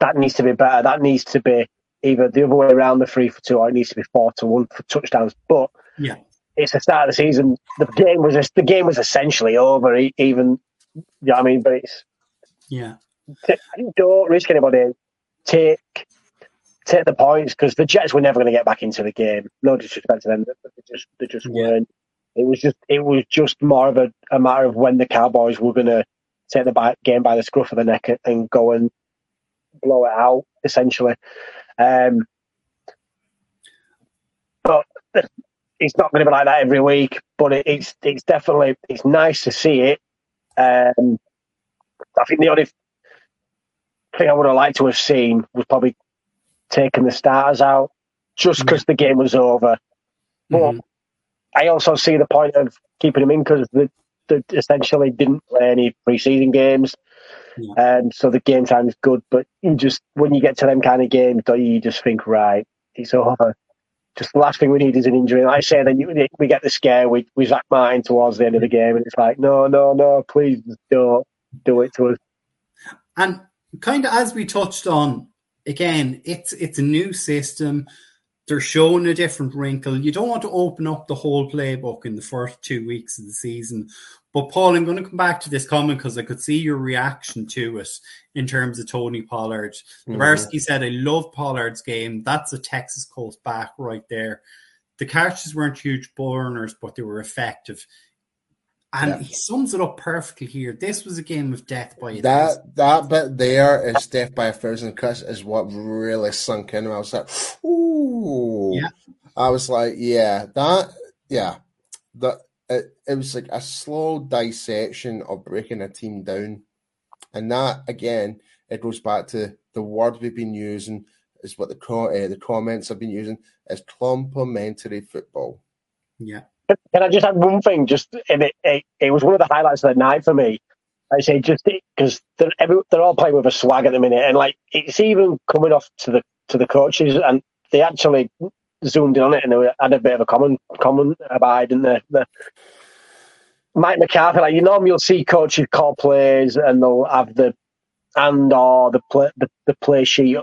that needs to be better. That needs to be either the other way around the three for two, or it needs to be four to one for touchdowns. But yeah, it's the start of the season. The game was the game was essentially over. Even you know I mean, but it's yeah. Don't risk anybody take take the points because the Jets were never going to get back into the game. No disrespect to them, but they just they just yeah. weren't. It was just it was just more of a, a matter of when the Cowboys were going to take the game by the scruff of the neck and go and blow it out essentially. Um, but it's not going to be like that every week. But it, it's it's definitely it's nice to see it. Um, I think the only thing I would have liked to have seen was probably taking the starters out just because the game was over. But mm-hmm. I also see the point of keeping them in because they, they, essentially didn't play any preseason games. Yeah. Um, so the game time is good. But you just when you get to them kind of games, don't you, just think, right, it's over. Just the last thing we need is an injury. Like I say, then you, we get the scare with, with Zack Martin towards the end of the game, and it's like, no, no, no, please don't do it to us. And kind of as we touched on again, it's it's a new system. they're showing a different wrinkle. You don't want to open up the whole playbook in the first two weeks of the season. But Paul, I'm going to come back to this comment because I could see your reaction to it in terms of Tony Pollard. mm said, I love Pollard's game. That's a Texas Coast back right there. The catches weren't huge burners, but they were effective. And yeah. he sums it up perfectly here. This was a game of death by a that thousand. that bit there is death by a thousand cuts is what really sunk in. I was like, ooh, yeah. I was like, yeah, that, yeah, that it, it was like a slow dissection of breaking a team down, and that again, it goes back to the word we've been using is what the uh, the comments have been using is complementary football. Yeah. Can I just add one thing? Just and it, it, it was one of the highlights of the night for me. I say just because they're every, they're all playing with a swag at the minute, and like it's even coming off to the to the coaches, and they actually zoomed in on it and they had a bit of a common comment about didn't they? The, Mike McCarthy, like you normally you'll see coaches call plays and they'll have the and or the play the, the play sheet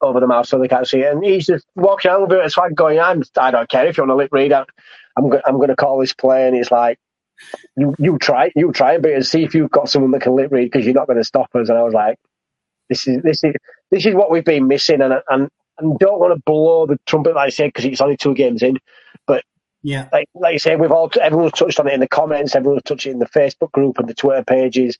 over the mouth so they can't see it. And he's just walking around with it. It's like going, I'm, I don't care if you want to lip read. I'm, I'm, I'm going to call this play. And he's like, you, you try, you try a bit and see if you've got someone that can lip read because you're not going to stop us. And I was like, this is, this is, this is what we've been missing. And, and, and don't want to blow the trumpet, like I said, because it's only two games in. But yeah, like like you say, we've all everyone's touched on it in the comments, everyone's touched it in the Facebook group and the Twitter pages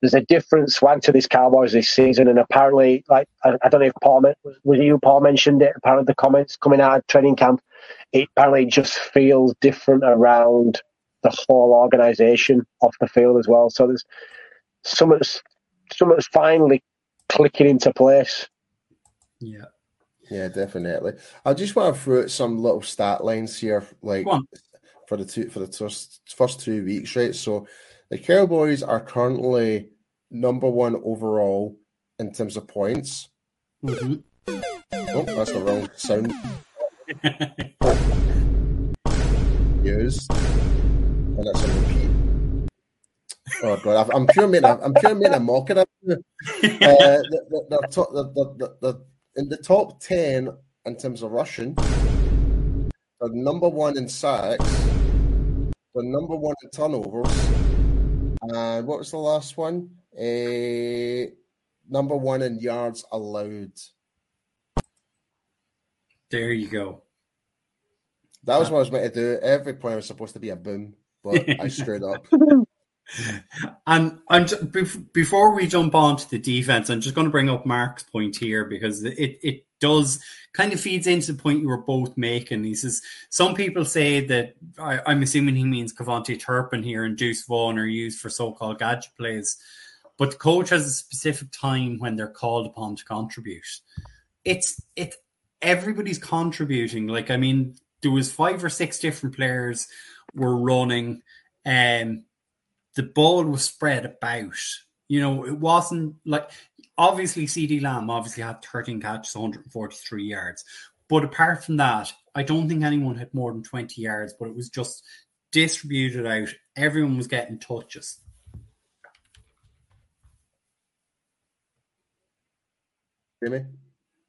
there's a different swag to this Cowboys this season, and apparently, like I, I don't know if Paul was you Paul mentioned it. Apparently, the comments coming out of training camp, it apparently just feels different around the whole organisation off the field as well. So there's something's something's finally clicking into place. Yeah. Yeah, definitely. I just want to throw out some little stat lines here, like for the two for the first first two weeks, right? So the Cowboys are currently number one overall in terms of points. Mm-hmm. Oh, that's the wrong sound. Use. And that's a repeat. Oh god, I'm pure making I'm pure making a mock of it. Uh, the, the, the, top, the, the, the, in the top ten in terms of rushing, they're number one in sacks, they're number one in turnovers, and what was the last one? Uh, number one in yards allowed. There you go. That was what I was meant to do. Every point was supposed to be a boom, but I screwed up. and I'm just, before we jump on to the defense, I'm just going to bring up Mark's point here because it, it does kind of feeds into the point you were both making. He says some people say that I, am assuming he means KaVontae Turpin here and Deuce Vaughn are used for so-called gadget plays, but the coach has a specific time when they're called upon to contribute. It's it everybody's contributing. Like I mean, there was five or six different players were running, and the ball was spread about. You know, it wasn't like obviously CeeDee Lamb obviously had 13 catches, 143 yards. But apart from that, I don't think anyone had more than 20 yards, but it was just distributed out. Everyone was getting touches. Jimmy?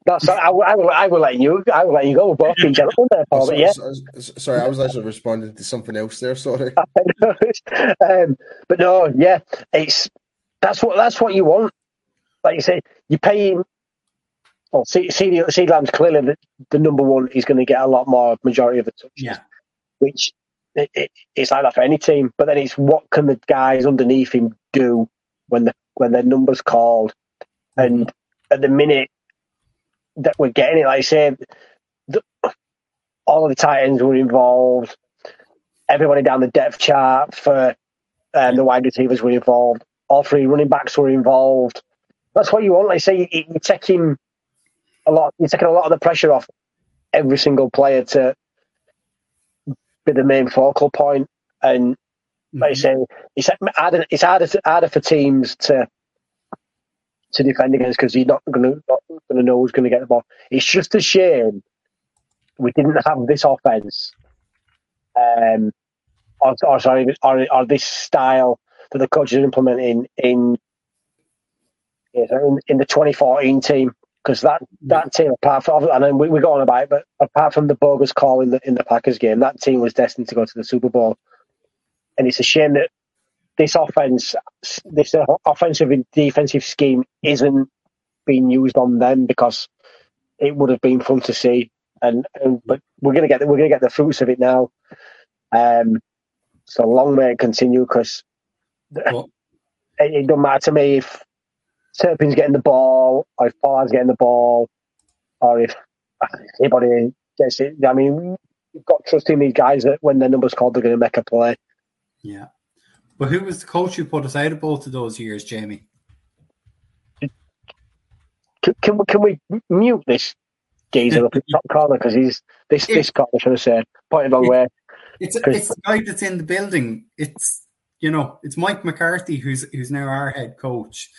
That's I, I, will, I will let you I will let you go. Both there, Paul, sorry, yeah. sorry, I was actually responding to something else there. Sorry. um, but no, yeah, it's that's what that's what you want like you say, you pay him. Well, CeeDee Lamb's clearly the, the, number one. He's going to get a lot more majority of the touches. Yeah. Which it, it, it's like that for any team. But then it's what can the guys underneath him do when the when their numbers called, and at the minute that we're getting it, like I say, the, all of the tight ends were involved. Everybody down the depth chart for um, the wide receivers were involved. All three running backs were involved that's what you want. Like I say, you're taking a lot. You're taking a lot of the pressure off every single player to be the main focal point. And mm-hmm. like I say, it's harder. It's harder, to, harder for teams to to defend against because you're not going to going to know who's going to get the ball. It's just a shame we didn't have this offense, um, or, or sorry, or, or this style that the coaches are implementing in in, in the 2014 team because that that team, apart from and then we, we got on about it, but apart from the bogus call in the in the Packers game, that team was destined to go to the Super Bowl, and it's a shame that this offense, this offensive and defensive scheme, isn't being used on them because it would have been fun to see. And, and but we're gonna get we're gonna get the fruits of it now. Um, so long may it continue because it, it doesn't matter to me if Turpin's getting the ball, or if Pollard's getting the ball, or if anybody gets it. I mean, you've got trust in these guys that when their number's called, they're going to make a play. Yeah. But who was the coach who put us out of both of those years, Jamie? Can, can we, can we mute this geezer up in the top corner because he's this it, this corner should have said pointed wrong way. It's it's the guy that's in the building. It's you know it's Mike McCarthy who's who's now our head coach.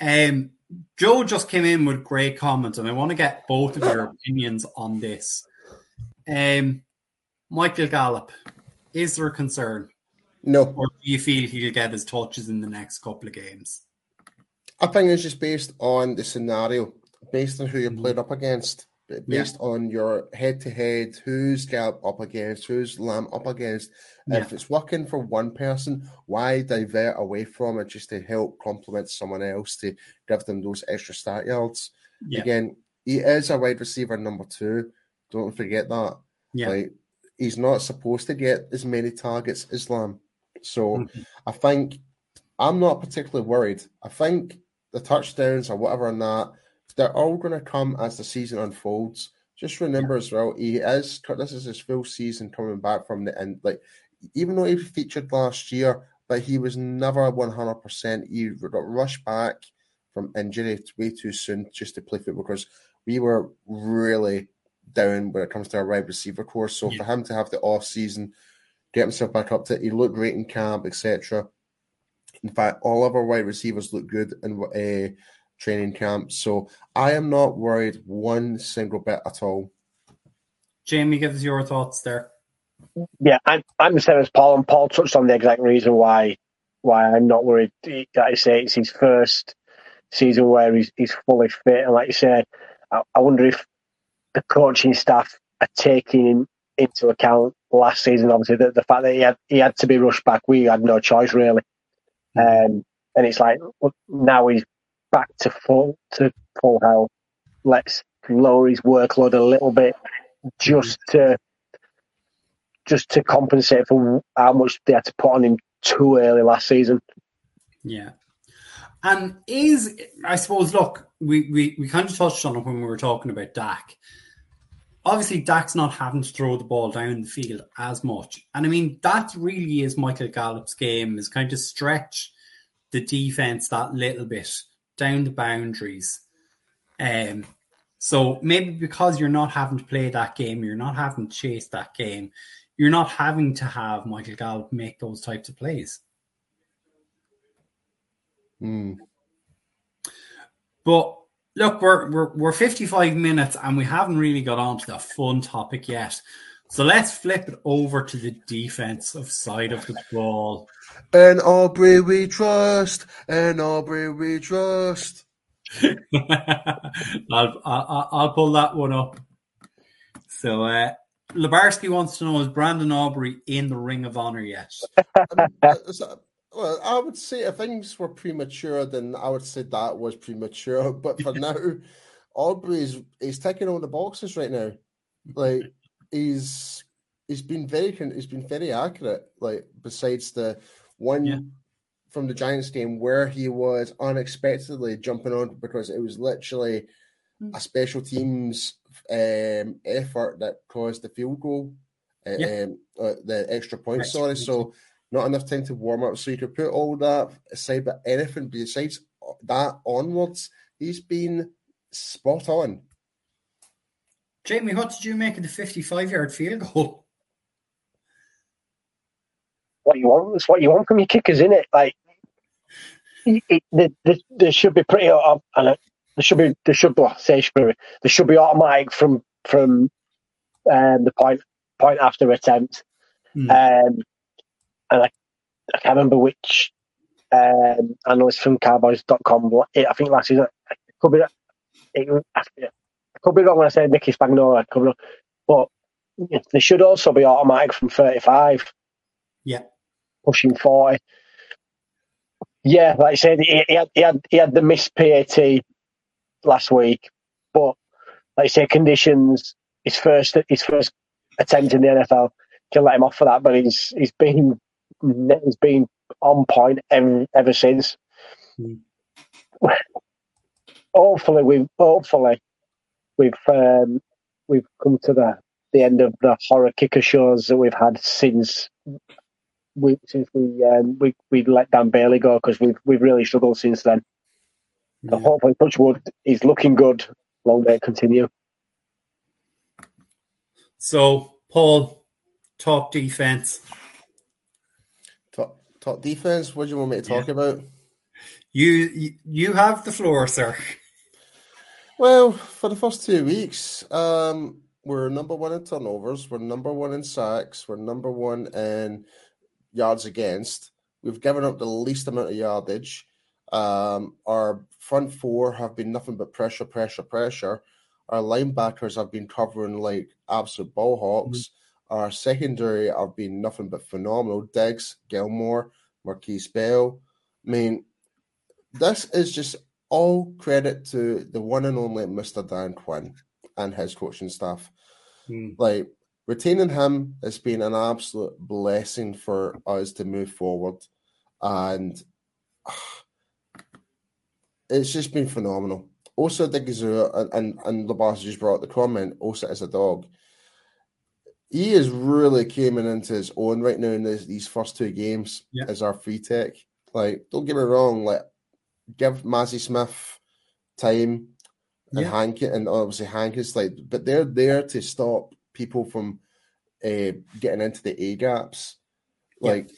Um, Joe just came in with great comments, and I want to get both of your opinions on this. Um, Michael Gallup, is there a concern? No. Or do you feel he'll get his touches in the next couple of games? I think it's just based on the scenario, based on who you mm-hmm. played up against, based yeah. on your head to head, who's Gallup up against, who's Lamb up against. Yeah. If it's working for one person, why divert away from it just to help complement someone else to give them those extra start yards? Yeah. Again, he is a wide receiver number two. Don't forget that. Yeah. Like, he's not supposed to get as many targets as Lamb. So mm-hmm. I think I'm not particularly worried. I think the touchdowns or whatever on that, they're all going to come as the season unfolds. Just remember as well, he is this is his full season coming back from the end. Like even though he featured last year, but he was never 100%. He got rushed back from injury way too soon just to play football because we were really down when it comes to our wide receiver course. So yeah. for him to have the off season get himself back up to it. He looked great in camp, etc. In fact, all of our wide receivers look good in uh, training camp. So I am not worried one single bit at all. Jamie, give us your thoughts there. Yeah, I'm, I'm the same as Paul, and Paul touched on the exact reason why why I'm not worried. Like I say, it's his first season where he's, he's fully fit, and like you said, I, I wonder if the coaching staff are taking him into account last season. Obviously, the, the fact that he had he had to be rushed back, we had no choice really. Um, and it's like now he's back to full to full health. Let's lower his workload a little bit, just to just to compensate for how much they had to put on him too early last season. Yeah. And is I suppose look, we, we, we kind of touched on it when we were talking about Dak obviously Dak's not having to throw the ball down the field as much. And I mean, that really is Michael Gallup's game, is kind of stretch the defense that little bit down the boundaries. Um, so maybe because you're not having to play that game, you're not having to chase that game, you're not having to have Michael Gallup make those types of plays. Hmm. But look, we're, we're we're 55 minutes and we haven't really got on to the fun topic yet. So let's flip it over to the defensive side of the ball. And Aubrey we trust, and Aubrey we trust. I'll, I'll, I'll pull that one up. So uh, wants to know is Brandon Aubrey in the Ring of Honor yet? well, I would say if things were premature, then I would say that was premature. But for now, Aubrey's he's taking all the boxes right now. Like he's he's been very he's been very accurate. Like besides the one yeah. from the Giants game where he was unexpectedly jumping on because it was literally hmm. a special teams um, effort that caused the field goal, uh, yeah. um, uh, the extra point. sorry, so not enough time to warm up. So you could put all that aside, but anything besides that onwards, he's been spot on. Jamie, what did you make of the 55 yard field goal? What you want? It's what you want from your kickers, isn't it? Like, it, it, they, should be pretty up, and there should be there should be say there should be automatic from from um, the point point after attempt. Mm. Um, and I, I can't remember which um, analyst from Cowboys.com. I think last season, it could be it, I could be wrong when I say Nicky Spagnuolo, but they should also be automatic from 35. Yeah. Pushing 40. Yeah, like I said, he, he, had, he, had, he had the missed PAT last week, but like I say, conditions, his first his first attempt in the NFL, can let him off for that, but he's he's been he's been on point ever, ever since. Mm. hopefully, we've hopefully we've um, we've come to the the end of the horror kicker shows that we've had since we since we um, we we let Dan Bailey go because we've we've really struggled since then. Yeah. So hopefully, Touchwood is looking good. Long may it continue. So, Paul, top defense. Top defense. What do you want me to talk yeah. about? You you have the floor, sir. Well, for the first two weeks, um, we're number one in turnovers. We're number one in sacks. We're number one in yards against. We've given up the least amount of yardage. Um, our front four have been nothing but pressure, pressure, pressure. Our linebackers have been covering like absolute ball hawks. Mm-hmm. Our secondary have been nothing but phenomenal. Diggs, Gilmore, Markquese Bell. I mean, this is just all credit to the one and only Mr. Dan Quinn and his coaching staff. Mm. Like retaining him has been an absolute blessing for us to move forward, and uh, it's just been phenomenal. Also, Odighizuwa and and, and Labas just brought the comment. Also, as a dog, he is really coming into his own right now in this, these first two games yeah. as our free tech. Like, don't get me wrong, like give Mazi Smith time and yeah. Hank and obviously Hank is like, but they're there to stop people from uh, getting into the A gaps. Like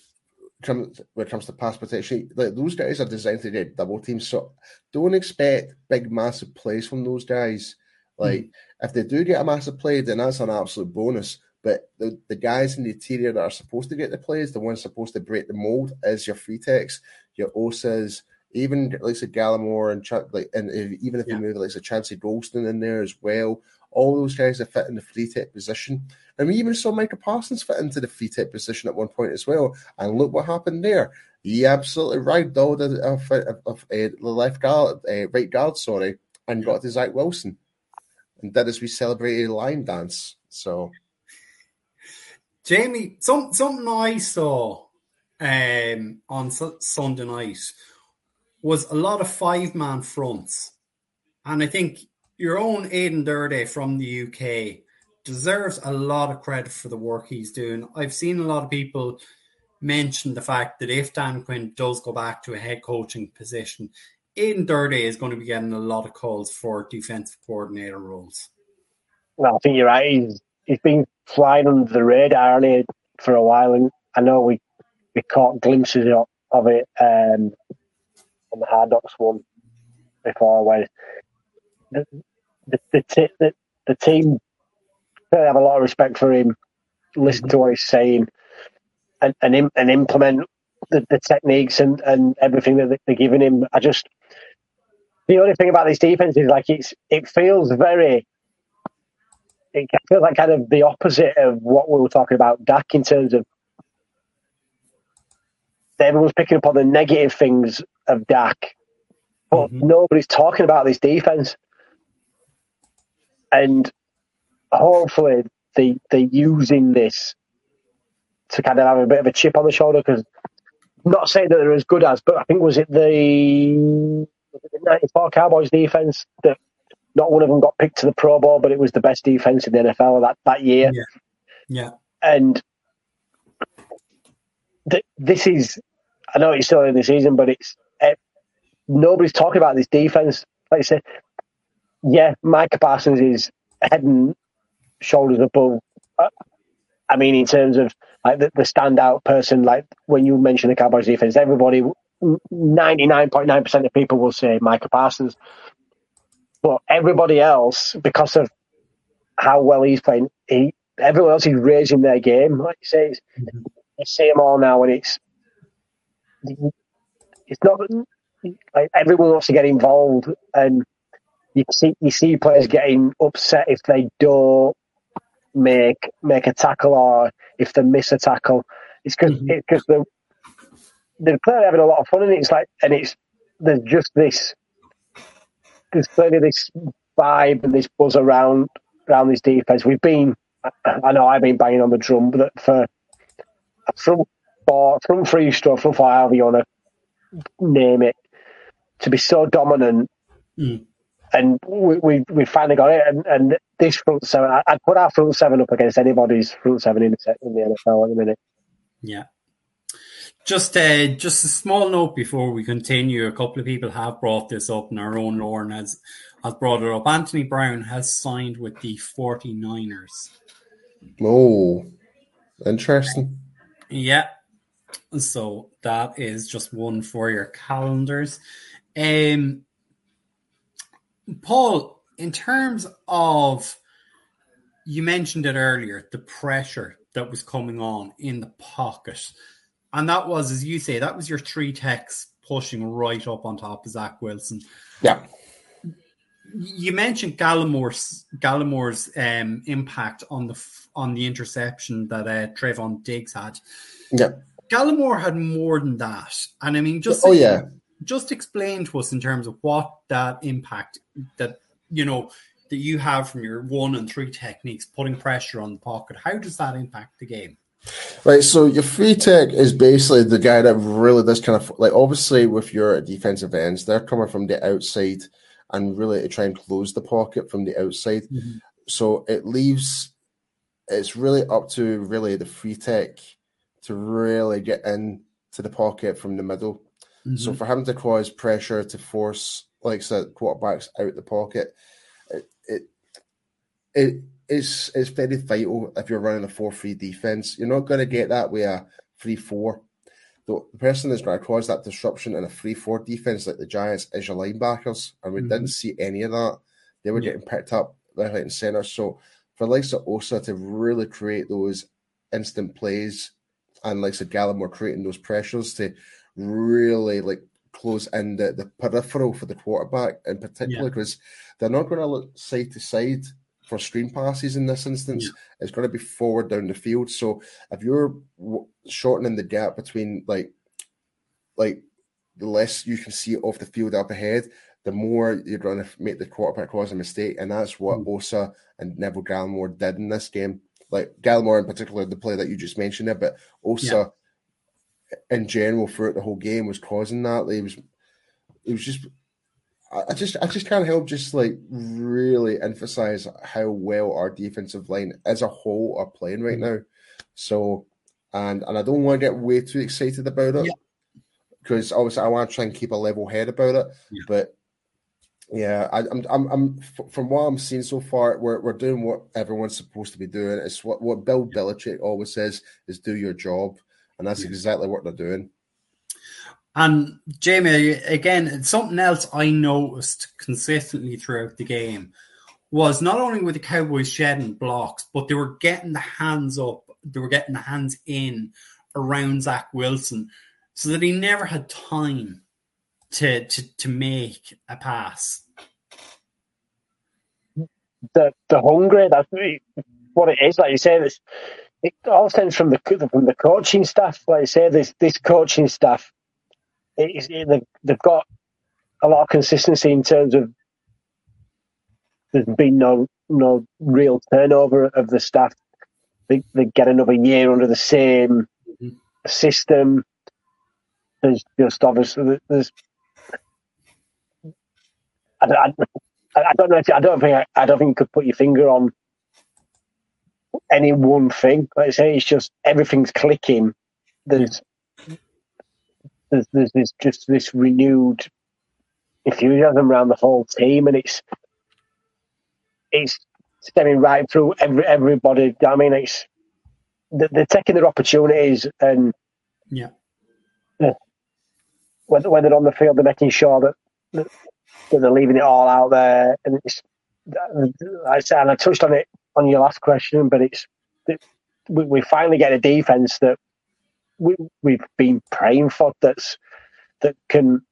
yeah. when it comes to pass protection, like those guys are designed to get double teams. So don't expect big massive plays from those guys. Like mm. if they do get a massive play, then that's an absolute bonus. But the, the guys in the interior that are supposed to get the plays, the ones supposed to break the mold, is your free techs, your Osas, even like said Gallimore and Ch- like, and if, even if yeah. you move like a Chauncey Golston in there as well, all those guys that fit in the free tech position. And we even saw Micah Parsons fit into the free tech position at one point as well. And look what happened there. He absolutely right though of, of, of uh, the left guard, uh, right guard, sorry, and got to Zach Wilson, and that is we celebrated a line dance. So, Jamie, some something I saw um, on Sunday night was a lot of five man fronts. And I think your own Aden Durde from the UK deserves a lot of credit for the work he's doing. I've seen a lot of people mention the fact that if Dan Quinn does go back to a head coaching position, Aden Durde is going to be getting a lot of calls for defensive coordinator roles. Well, I think you're right. He's, he's been flying under the radar for a while, and I know we, we caught glimpses of, of it um, on the Hard Knocks one before, where the the the, the, the team have a lot of respect for him, listen to what he's saying, and and, and implement the, the techniques and, and everything that they're giving him. I just the only thing about this defense is like it's it feels very it feels like kind of the opposite of what we were talking about Dak in terms of everyone's picking up on the negative things of Dak, but mm-hmm. nobody's talking about this defense. And hopefully they they're using this to kind of have a bit of a chip on the shoulder because not saying that they're as good as, but I think was it the, was it the 94 Cowboys defense that not one of them got picked to the Pro Bowl, but it was the best defense in the NFL that, that year. Yeah. Yeah. And th- this is I know it's still in the season, but it's uh, nobody's talking about this defense. Like I said, yeah, Micah Parsons is head and shoulders above. Uh, I mean, in terms of like the, the standout person, like when you mention the Cowboys defense, everybody, ninety nine point nine percent of people will say Micah Parsons, but everybody else, because of how well he's playing, he everyone else is raising their game. Like you say, mm-hmm. you see them all now, and it's it's not like everyone wants to get involved, and you see you see players getting upset if they don't make make a tackle or if they miss a tackle. It's because mm-hmm. because they're they're clearly having a lot of fun and it's like and it's there's just this there's clearly this vibe and this buzz around around this defense. We've been I know I've been banging on the drum but for from for from free stuff, from however you want to name it, to be so dominant. Mm and we, we, we finally got it. And, and this front seven, I'd put our front seven up against anybody's front seven in the, in the NFL at the minute. Yeah. Just uh, just a small note before we continue. A couple of people have brought this up, and our own Lorne has, has brought it up. Anthony Brown has signed with the 49ers. Oh, interesting. Yeah. So that is just one for your calendars. Um, Paul, in terms of you mentioned it earlier, the pressure that was coming on in the pocket. And that was, as you say, that was your three techs pushing right up on top of Zach Wilson. Yeah. You mentioned Gallimore's Gallimore's um, impact on the on the interception that uh, Trevon Diggs had. Yeah, Gallimore had more than that, and I mean, just oh yeah, just explain to us in terms of what that impact that you know that you have from your one and three techniques putting pressure on the pocket how does that impact the game right so your free tech is basically the guy that really does kind of like obviously with your defensive ends they're coming from the outside and really to try and close the pocket from the outside mm-hmm. so it leaves it's really up to really the free tech to really get in to the pocket from the middle Mm-hmm. So for him to cause pressure to force, like I said, quarterbacks out the pocket, it, it it is it's very vital if you're running a four three defense. You're not going to get that with a three four. The, person that's going to cause that disruption in a three four defense like the Giants is your linebackers, and we mm-hmm. didn't see any of that. They were yeah. getting picked up left, right, and center. So for likes of Osa to really create those instant plays, and like said, Gallimore creating those pressures to really like close in the, the peripheral for the quarterback in particular because yeah. they're not going to look side to side for screen passes in this instance. Yeah. It's going to be forward down the field. So if you're shortening the gap between like like the less you can see off the field up ahead, the more you're going to make the quarterback cause a mistake, and that's what mm. Osa and Neville Gallimore did in this game. Like Gallimore in particular, the play that you just mentioned there, but Osa in general throughout the whole game was causing that. It was, it was just, I just, I just can't help just like really emphasize how well our defensive line as a whole are playing right mm-hmm. now. So, and and I don't want to get way too excited about it because yeah. obviously I want to try and keep a level head about it. Yeah. But yeah, I, am I'm, I'm, from what I'm seeing so far, we're we're doing what everyone's supposed to be doing. It's what what Bill Belichick always says is do your job and that's yeah. exactly what they're doing. And Jamie, again, something else I noticed consistently throughout the game was not only with the Cowboys shedding blocks, but they were getting the hands up, they were getting the hands in around Zach Wilson, so that he never had time to to, to make a pass. The the hungry, that's what it is. Like you say, this it all stems from the from the coaching staff. Like you say, this this coaching staff, it, it, they've got a lot of consistency in terms of there's been no no real turnover of the staff. They, they get another year under the same mm-hmm. system. There's just obviously there's. I, I, I don't know. If, I don't think I, I don't think you could put your finger on any one thing. Like I say, it's just everything's clicking. There's there's, there's, there's just this renewed enthusiasm around the whole team, and it's it's stemming right through every everybody. I mean, it's they're taking their opportunities and yeah, whether whether on the field they're making sure that, that, they're leaving it all out there, and it's I said, and I touched on it on your last question, but it's it, we, we, finally get a defense that we, we've been praying for that's that can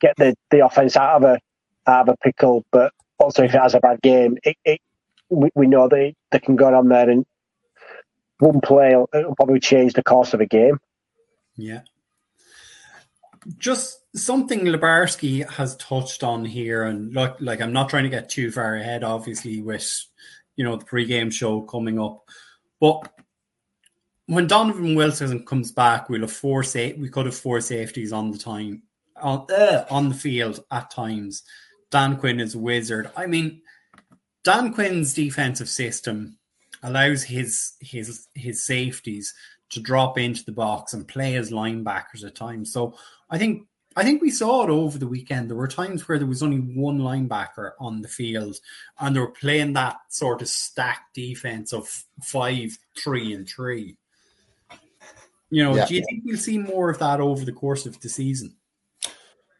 get the, the offense out of a out of a pickle. But also if it has a bad game, it, it we, we know that they can go on there and one play will probably change the course of a game. Yeah. Just something Lebarski has touched on here, and look, like I'm not trying to get too far ahead, obviously, with you know the pre-game show coming up, but when Donovan Wilson comes back, we'll have four sa- we could have four safeties on the time on uh, on the field at times. Dan Quinn is a wizard. I mean, Dan Quinn's defensive system allows his his his safeties to drop into the box and play as linebackers at times. So I think I think we saw it over the weekend. There were times where there was only one linebacker on the field, and they were playing that sort of stacked defense of five, three, and three. You know, yeah. do you think we'll see more of that over the course of the season?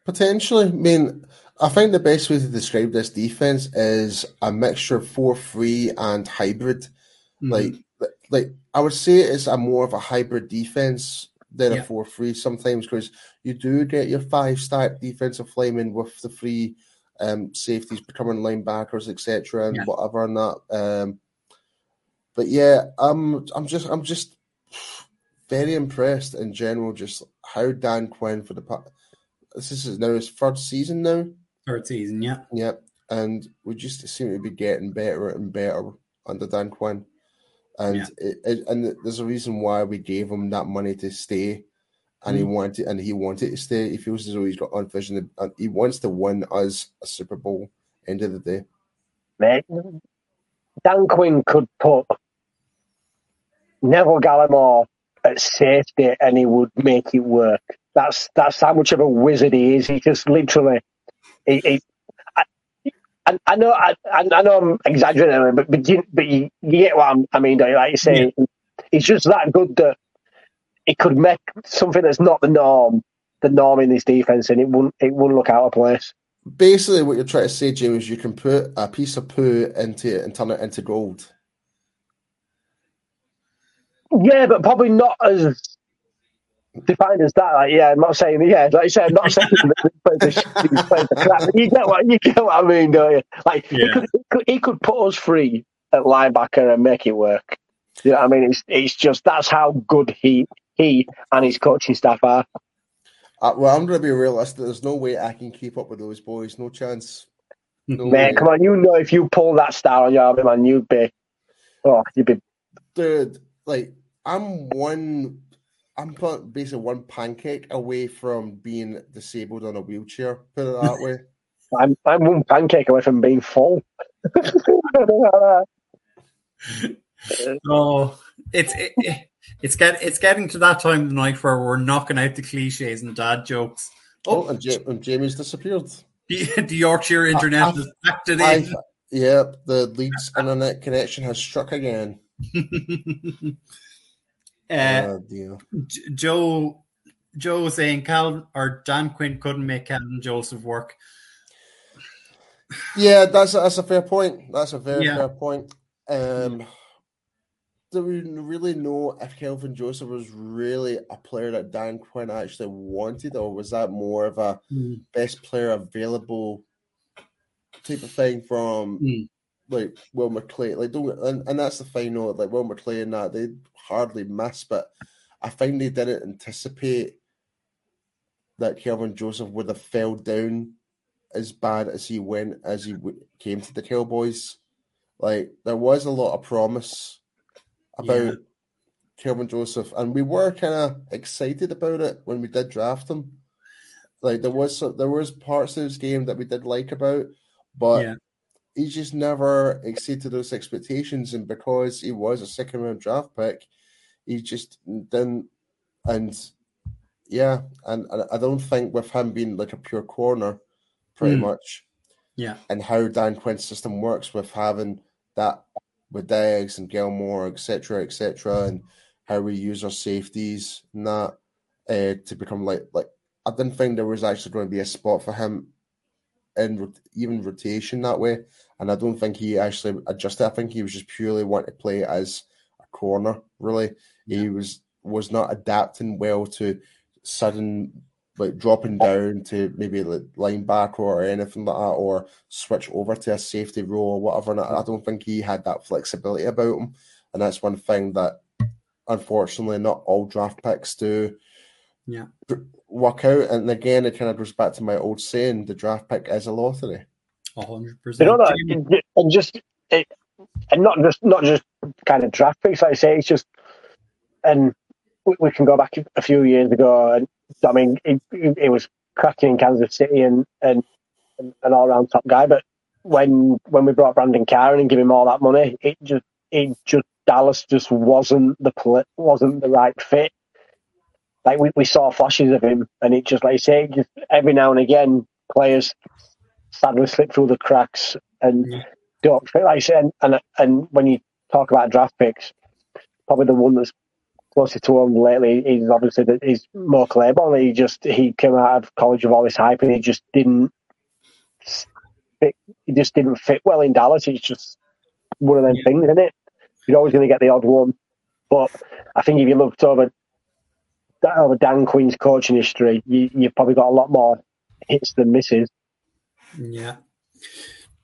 Potentially. I mean, I think the best way to describe this defense is a mixture of four three and hybrid. Mm-hmm. Like, like I would say it's a more of a hybrid defense than yeah. a four three sometimes because you do get your five stack defensive linemen with the three um, safeties becoming linebackers, etc., and yeah. whatever and that. Um, but yeah, I'm I'm just I'm just very impressed in general, just how Dan Quinn for the this is now his third season now. Third season, yeah, yeah, and we just seem to be getting better and better under Dan Quinn, and yeah. it, it, and there's a reason why we gave him that money to stay, and mm. he wanted and he wanted to stay. He feels as though he's got unvision and he wants to win us a Super Bowl. End of the day, mate. Dan Quinn could put Neville Gallimore at safety and he would make it work. That's that's how much of a wizard he is. He just literally, he, he I, I, know I, I know I'm exaggerating, but but you, but you, you get what I'm, i mean. Like you say, yeah. he's just that good that it could make something that's not the norm the norm in this defense, and it wouldn't it wouldn't look out of place. Basically, what you're trying to say, James, is you can put a piece of poo into it and turn it into gold. Yeah, but probably not as defined as that. Like, yeah, I'm not saying yeah, like you said, I'm not saying the crap. You get what you get what I mean, don't you? Like yeah. he, could, he, could, he could put us free at linebacker and make it work. You know what I mean? It's it's just that's how good he he and his coaching staff are. Uh, well, I'm going to be realistic. There's no way I can keep up with those boys. No chance. No man, way. come on. You know, if you pull that star on your arm, man, you'd be, oh, you'd be. Dude, like I'm one. I'm basically one pancake away from being disabled on a wheelchair. Put it that way. I'm I'm one pancake away from being full. oh, it's it, it's get it's getting to that time of the night where we're knocking out the cliches and dad jokes. Oh, oh and, J- and Jamie's disappeared. The, the Yorkshire internet I, has backed it I, in. Yeah, the Leeds internet connection has struck again. Uh, oh, Joe Joe was saying Cal or Dan Quinn couldn't make Kelvin Joseph work. Yeah, that's that's a fair point. That's a very yeah. fair point. Um, do we really know if Kelvin Joseph was really a player that Dan Quinn actually wanted, or was that more of a mm. best player available type of thing from mm. Like Will McClay? Like, don't and, and that's the final. Like Will McClay and that they hardly miss, but I find they didn't anticipate that Kelvin Joseph would have fell down as bad as he went as he came to the Cowboys. Like there was a lot of promise about yeah. Kelvin Joseph, and we were kind of excited about it when we did draft him. Like there was there was parts of his game that we did like about, but yeah. He just never exceeded those expectations. And because he was a second round draft pick, he just didn't. And yeah, and, and I don't think with him being like a pure corner, pretty mm. much. Yeah. And how Dan Quinn's system works with having that with Diggs and Gilmore, etc., etc., and how we use our safeties and that uh, to become like like I didn't think there was actually going to be a spot for him in even rotation that way, and I don't think he actually adjusted. I think he was just purely wanting to play as a corner. Really, yeah. he was was not adapting well to sudden like dropping down to maybe like linebacker or anything like that, or switch over to a safety role or whatever. And I don't think he had that flexibility about him, and that's one thing that unfortunately not all draft picks do. Yeah, work out. And again, it kind of goes back to my old saying: the draft pick is a lottery. hundred percent. You know that, and just it, and not just not just kind of draft picks. Like I say, it's just and we, we can go back a few years ago, and I mean, it, it was cracking in Kansas City and and an all round top guy. But when when we brought Brandon Carr and give him all that money, it just it just Dallas just wasn't the wasn't the right fit. Like we, we saw flashes of him, and it just like you say, just every now and again, players sadly slip through the cracks and mm. don't fit. Like I said, and, and and when you talk about draft picks, probably the one that's closest to him lately is obviously that he's Mo Claiborne. He just he came out of college with all this hype, and he just didn't. Fit, he just didn't fit well in Dallas. It's just one of them yeah. things, isn't it? You're always going to get the odd one, but I think if you looked over over Dan Quinn's coaching history, you, you've probably got a lot more hits than misses. Yeah,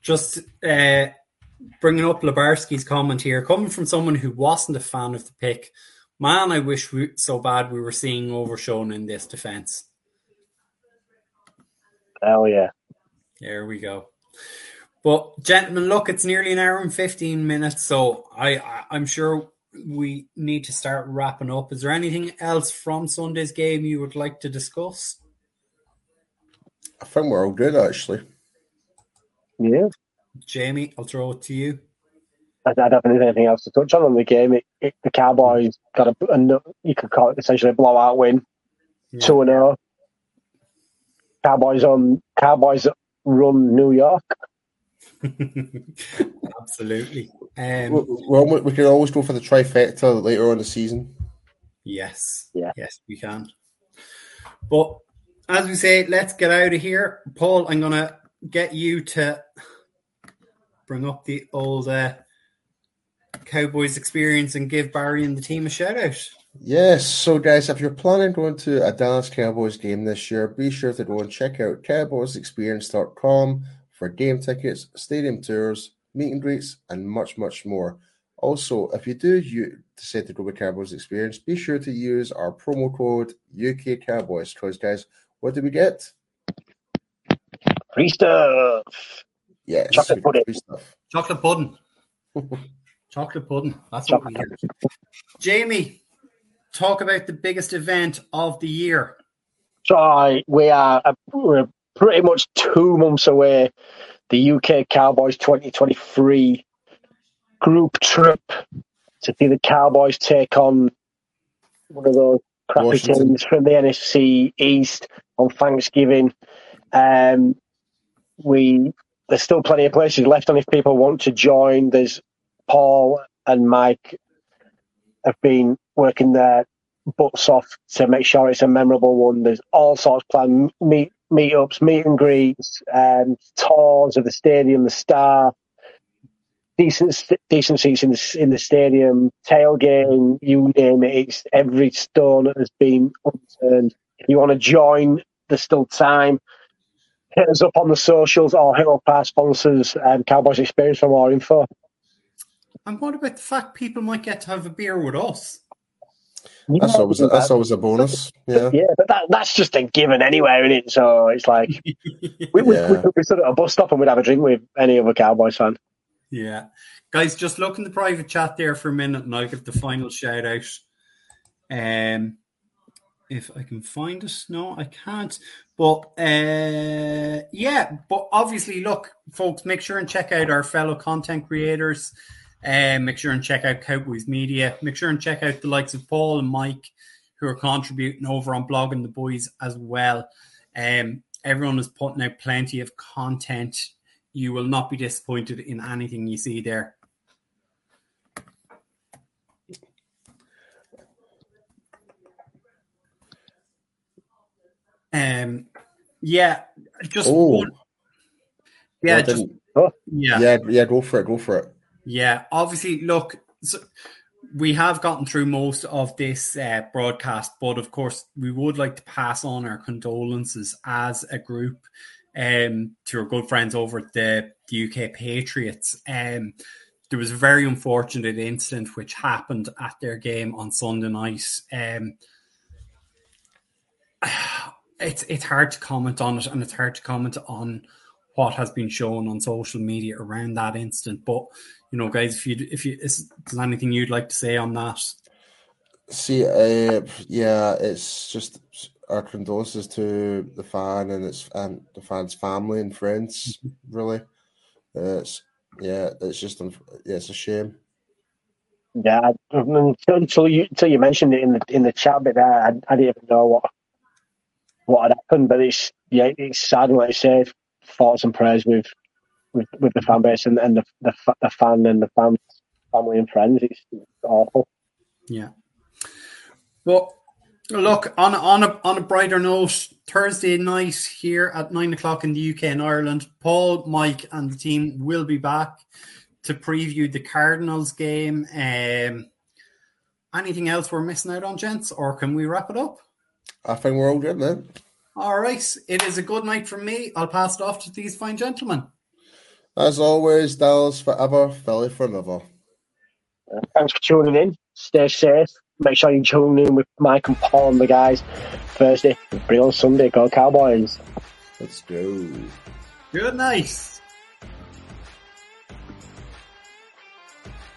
just uh, bringing up Labarski's comment here, coming from someone who wasn't a fan of the pick Man, I wish we, so bad we were seeing Overshown in this defense. Hell yeah. There we go. But gentlemen, look, it's nearly an hour and fifteen minutes, so I, I I'm sure we need to start wrapping up. Is there anything else from Sunday's game you would like to discuss? I think we're all good, actually. Yeah. Jamie, I'll throw it to you. I, don't think there's anything else to touch on in the game. It, it, the Cowboys got a, a, you could call it essentially a blowout win, two and zero. Oh. Cowboys on Cowboys run New York. Absolutely. Um, well, we can always go for the trifecta later on in the season. Yes. Yeah. Yes, we can. But as we say, let's get out of here. Paul, I'm going to get you to bring up the old uh, Cowboys experience and give Barry and the team a shout out. Yes, so guys, if you're planning going to a Dallas Cowboys game this year, be sure to go and check out cowboysexperience.com for game tickets, stadium tours, meet and greets, and much, much more. Also, if you do you decide to go with Cowboys Experience, be sure to use our promo code UK Cowboys. Because, guys, what do we get? Free stuff. Yes, chocolate pudding. Chocolate pudding. Chocolate pudding. That's Chocolate what we hear. Jamie, talk about the biggest event of the year. So we are uh, we're pretty much two months away. The UK Cowboys 2023 group trip to see the Cowboys take on one of those crappy Washington. teams from the NFC East on Thanksgiving. Um, we there's still plenty of places left on if people want to join. There's Paul and Mike have been working their butts off to make sure it's a memorable one. There's all sorts of planned meet meetups, meet and greets, um, tours of the stadium, the star, decent decent seats in the in the stadium, tailgating, you name it. It's every stone has been unturned. If you want to join, there's still time. Hit us up on the socials or hit up our sponsors, um, Cowboys Experience for more info. And what about the fact people might get to have a beer with us? That's always a, that's always a bonus. Yeah, yeah, but that, that's just a given anywhere, isn't it? So it's like we, we, yeah. we could be stood at a bus stop and we'd have a drink with any other Cowboys fan. Yeah, guys, just look in the private chat there for a minute, and I'll give the final shout out. Um, if I can find us, no, I can't. But uh, yeah, but obviously, look, folks, make sure and check out our fellow content creators. Um, make sure and check out Cowboys Media. Make sure and check out the likes of Paul and Mike, who are contributing over on blogging the boys as well. Um, everyone is putting out plenty of content. You will not be disappointed in anything you see there. Um, yeah, just oh. one, yeah, just, oh. yeah, yeah, yeah. Go for it. Go for it. Yeah, obviously, look, so we have gotten through most of this uh, broadcast, but of course, we would like to pass on our condolences as a group um, to our good friends over at the, the UK Patriots. Um, there was a very unfortunate incident which happened at their game on Sunday night. Um, it's it's hard to comment on it, and it's hard to comment on what has been shown on social media around that incident. But you know, guys, if you if you is there anything you'd like to say on that? See, uh, yeah, it's just our condolences to the fan and its and the fan's family and friends. Mm-hmm. Really, it's yeah, it's just yeah, it's a shame. Yeah, until you until you mentioned it in the in the chat bit there, I, I didn't even know what what had happened. But it's yeah, it's sad. Like I said, thoughts and prayers with with, with the fan base and, and the, the the fan and the fans, family and friends. It's, it's awful. Yeah. Well, look on on a on a brighter note. Thursday night here at nine o'clock in the UK and Ireland. Paul, Mike, and the team will be back to preview the Cardinals game. Um, anything else we're missing out on, gents, or can we wrap it up? I think we're all good, man. All right. It is a good night from me. I'll pass it off to these fine gentlemen. As always, Dallas forever, Philly forever. Uh, thanks for tuning in. Stay safe. Make sure you tune in with Mike and Paul and the guys Thursday. Bring on Sunday. Go Cowboys. Let's go. Good night.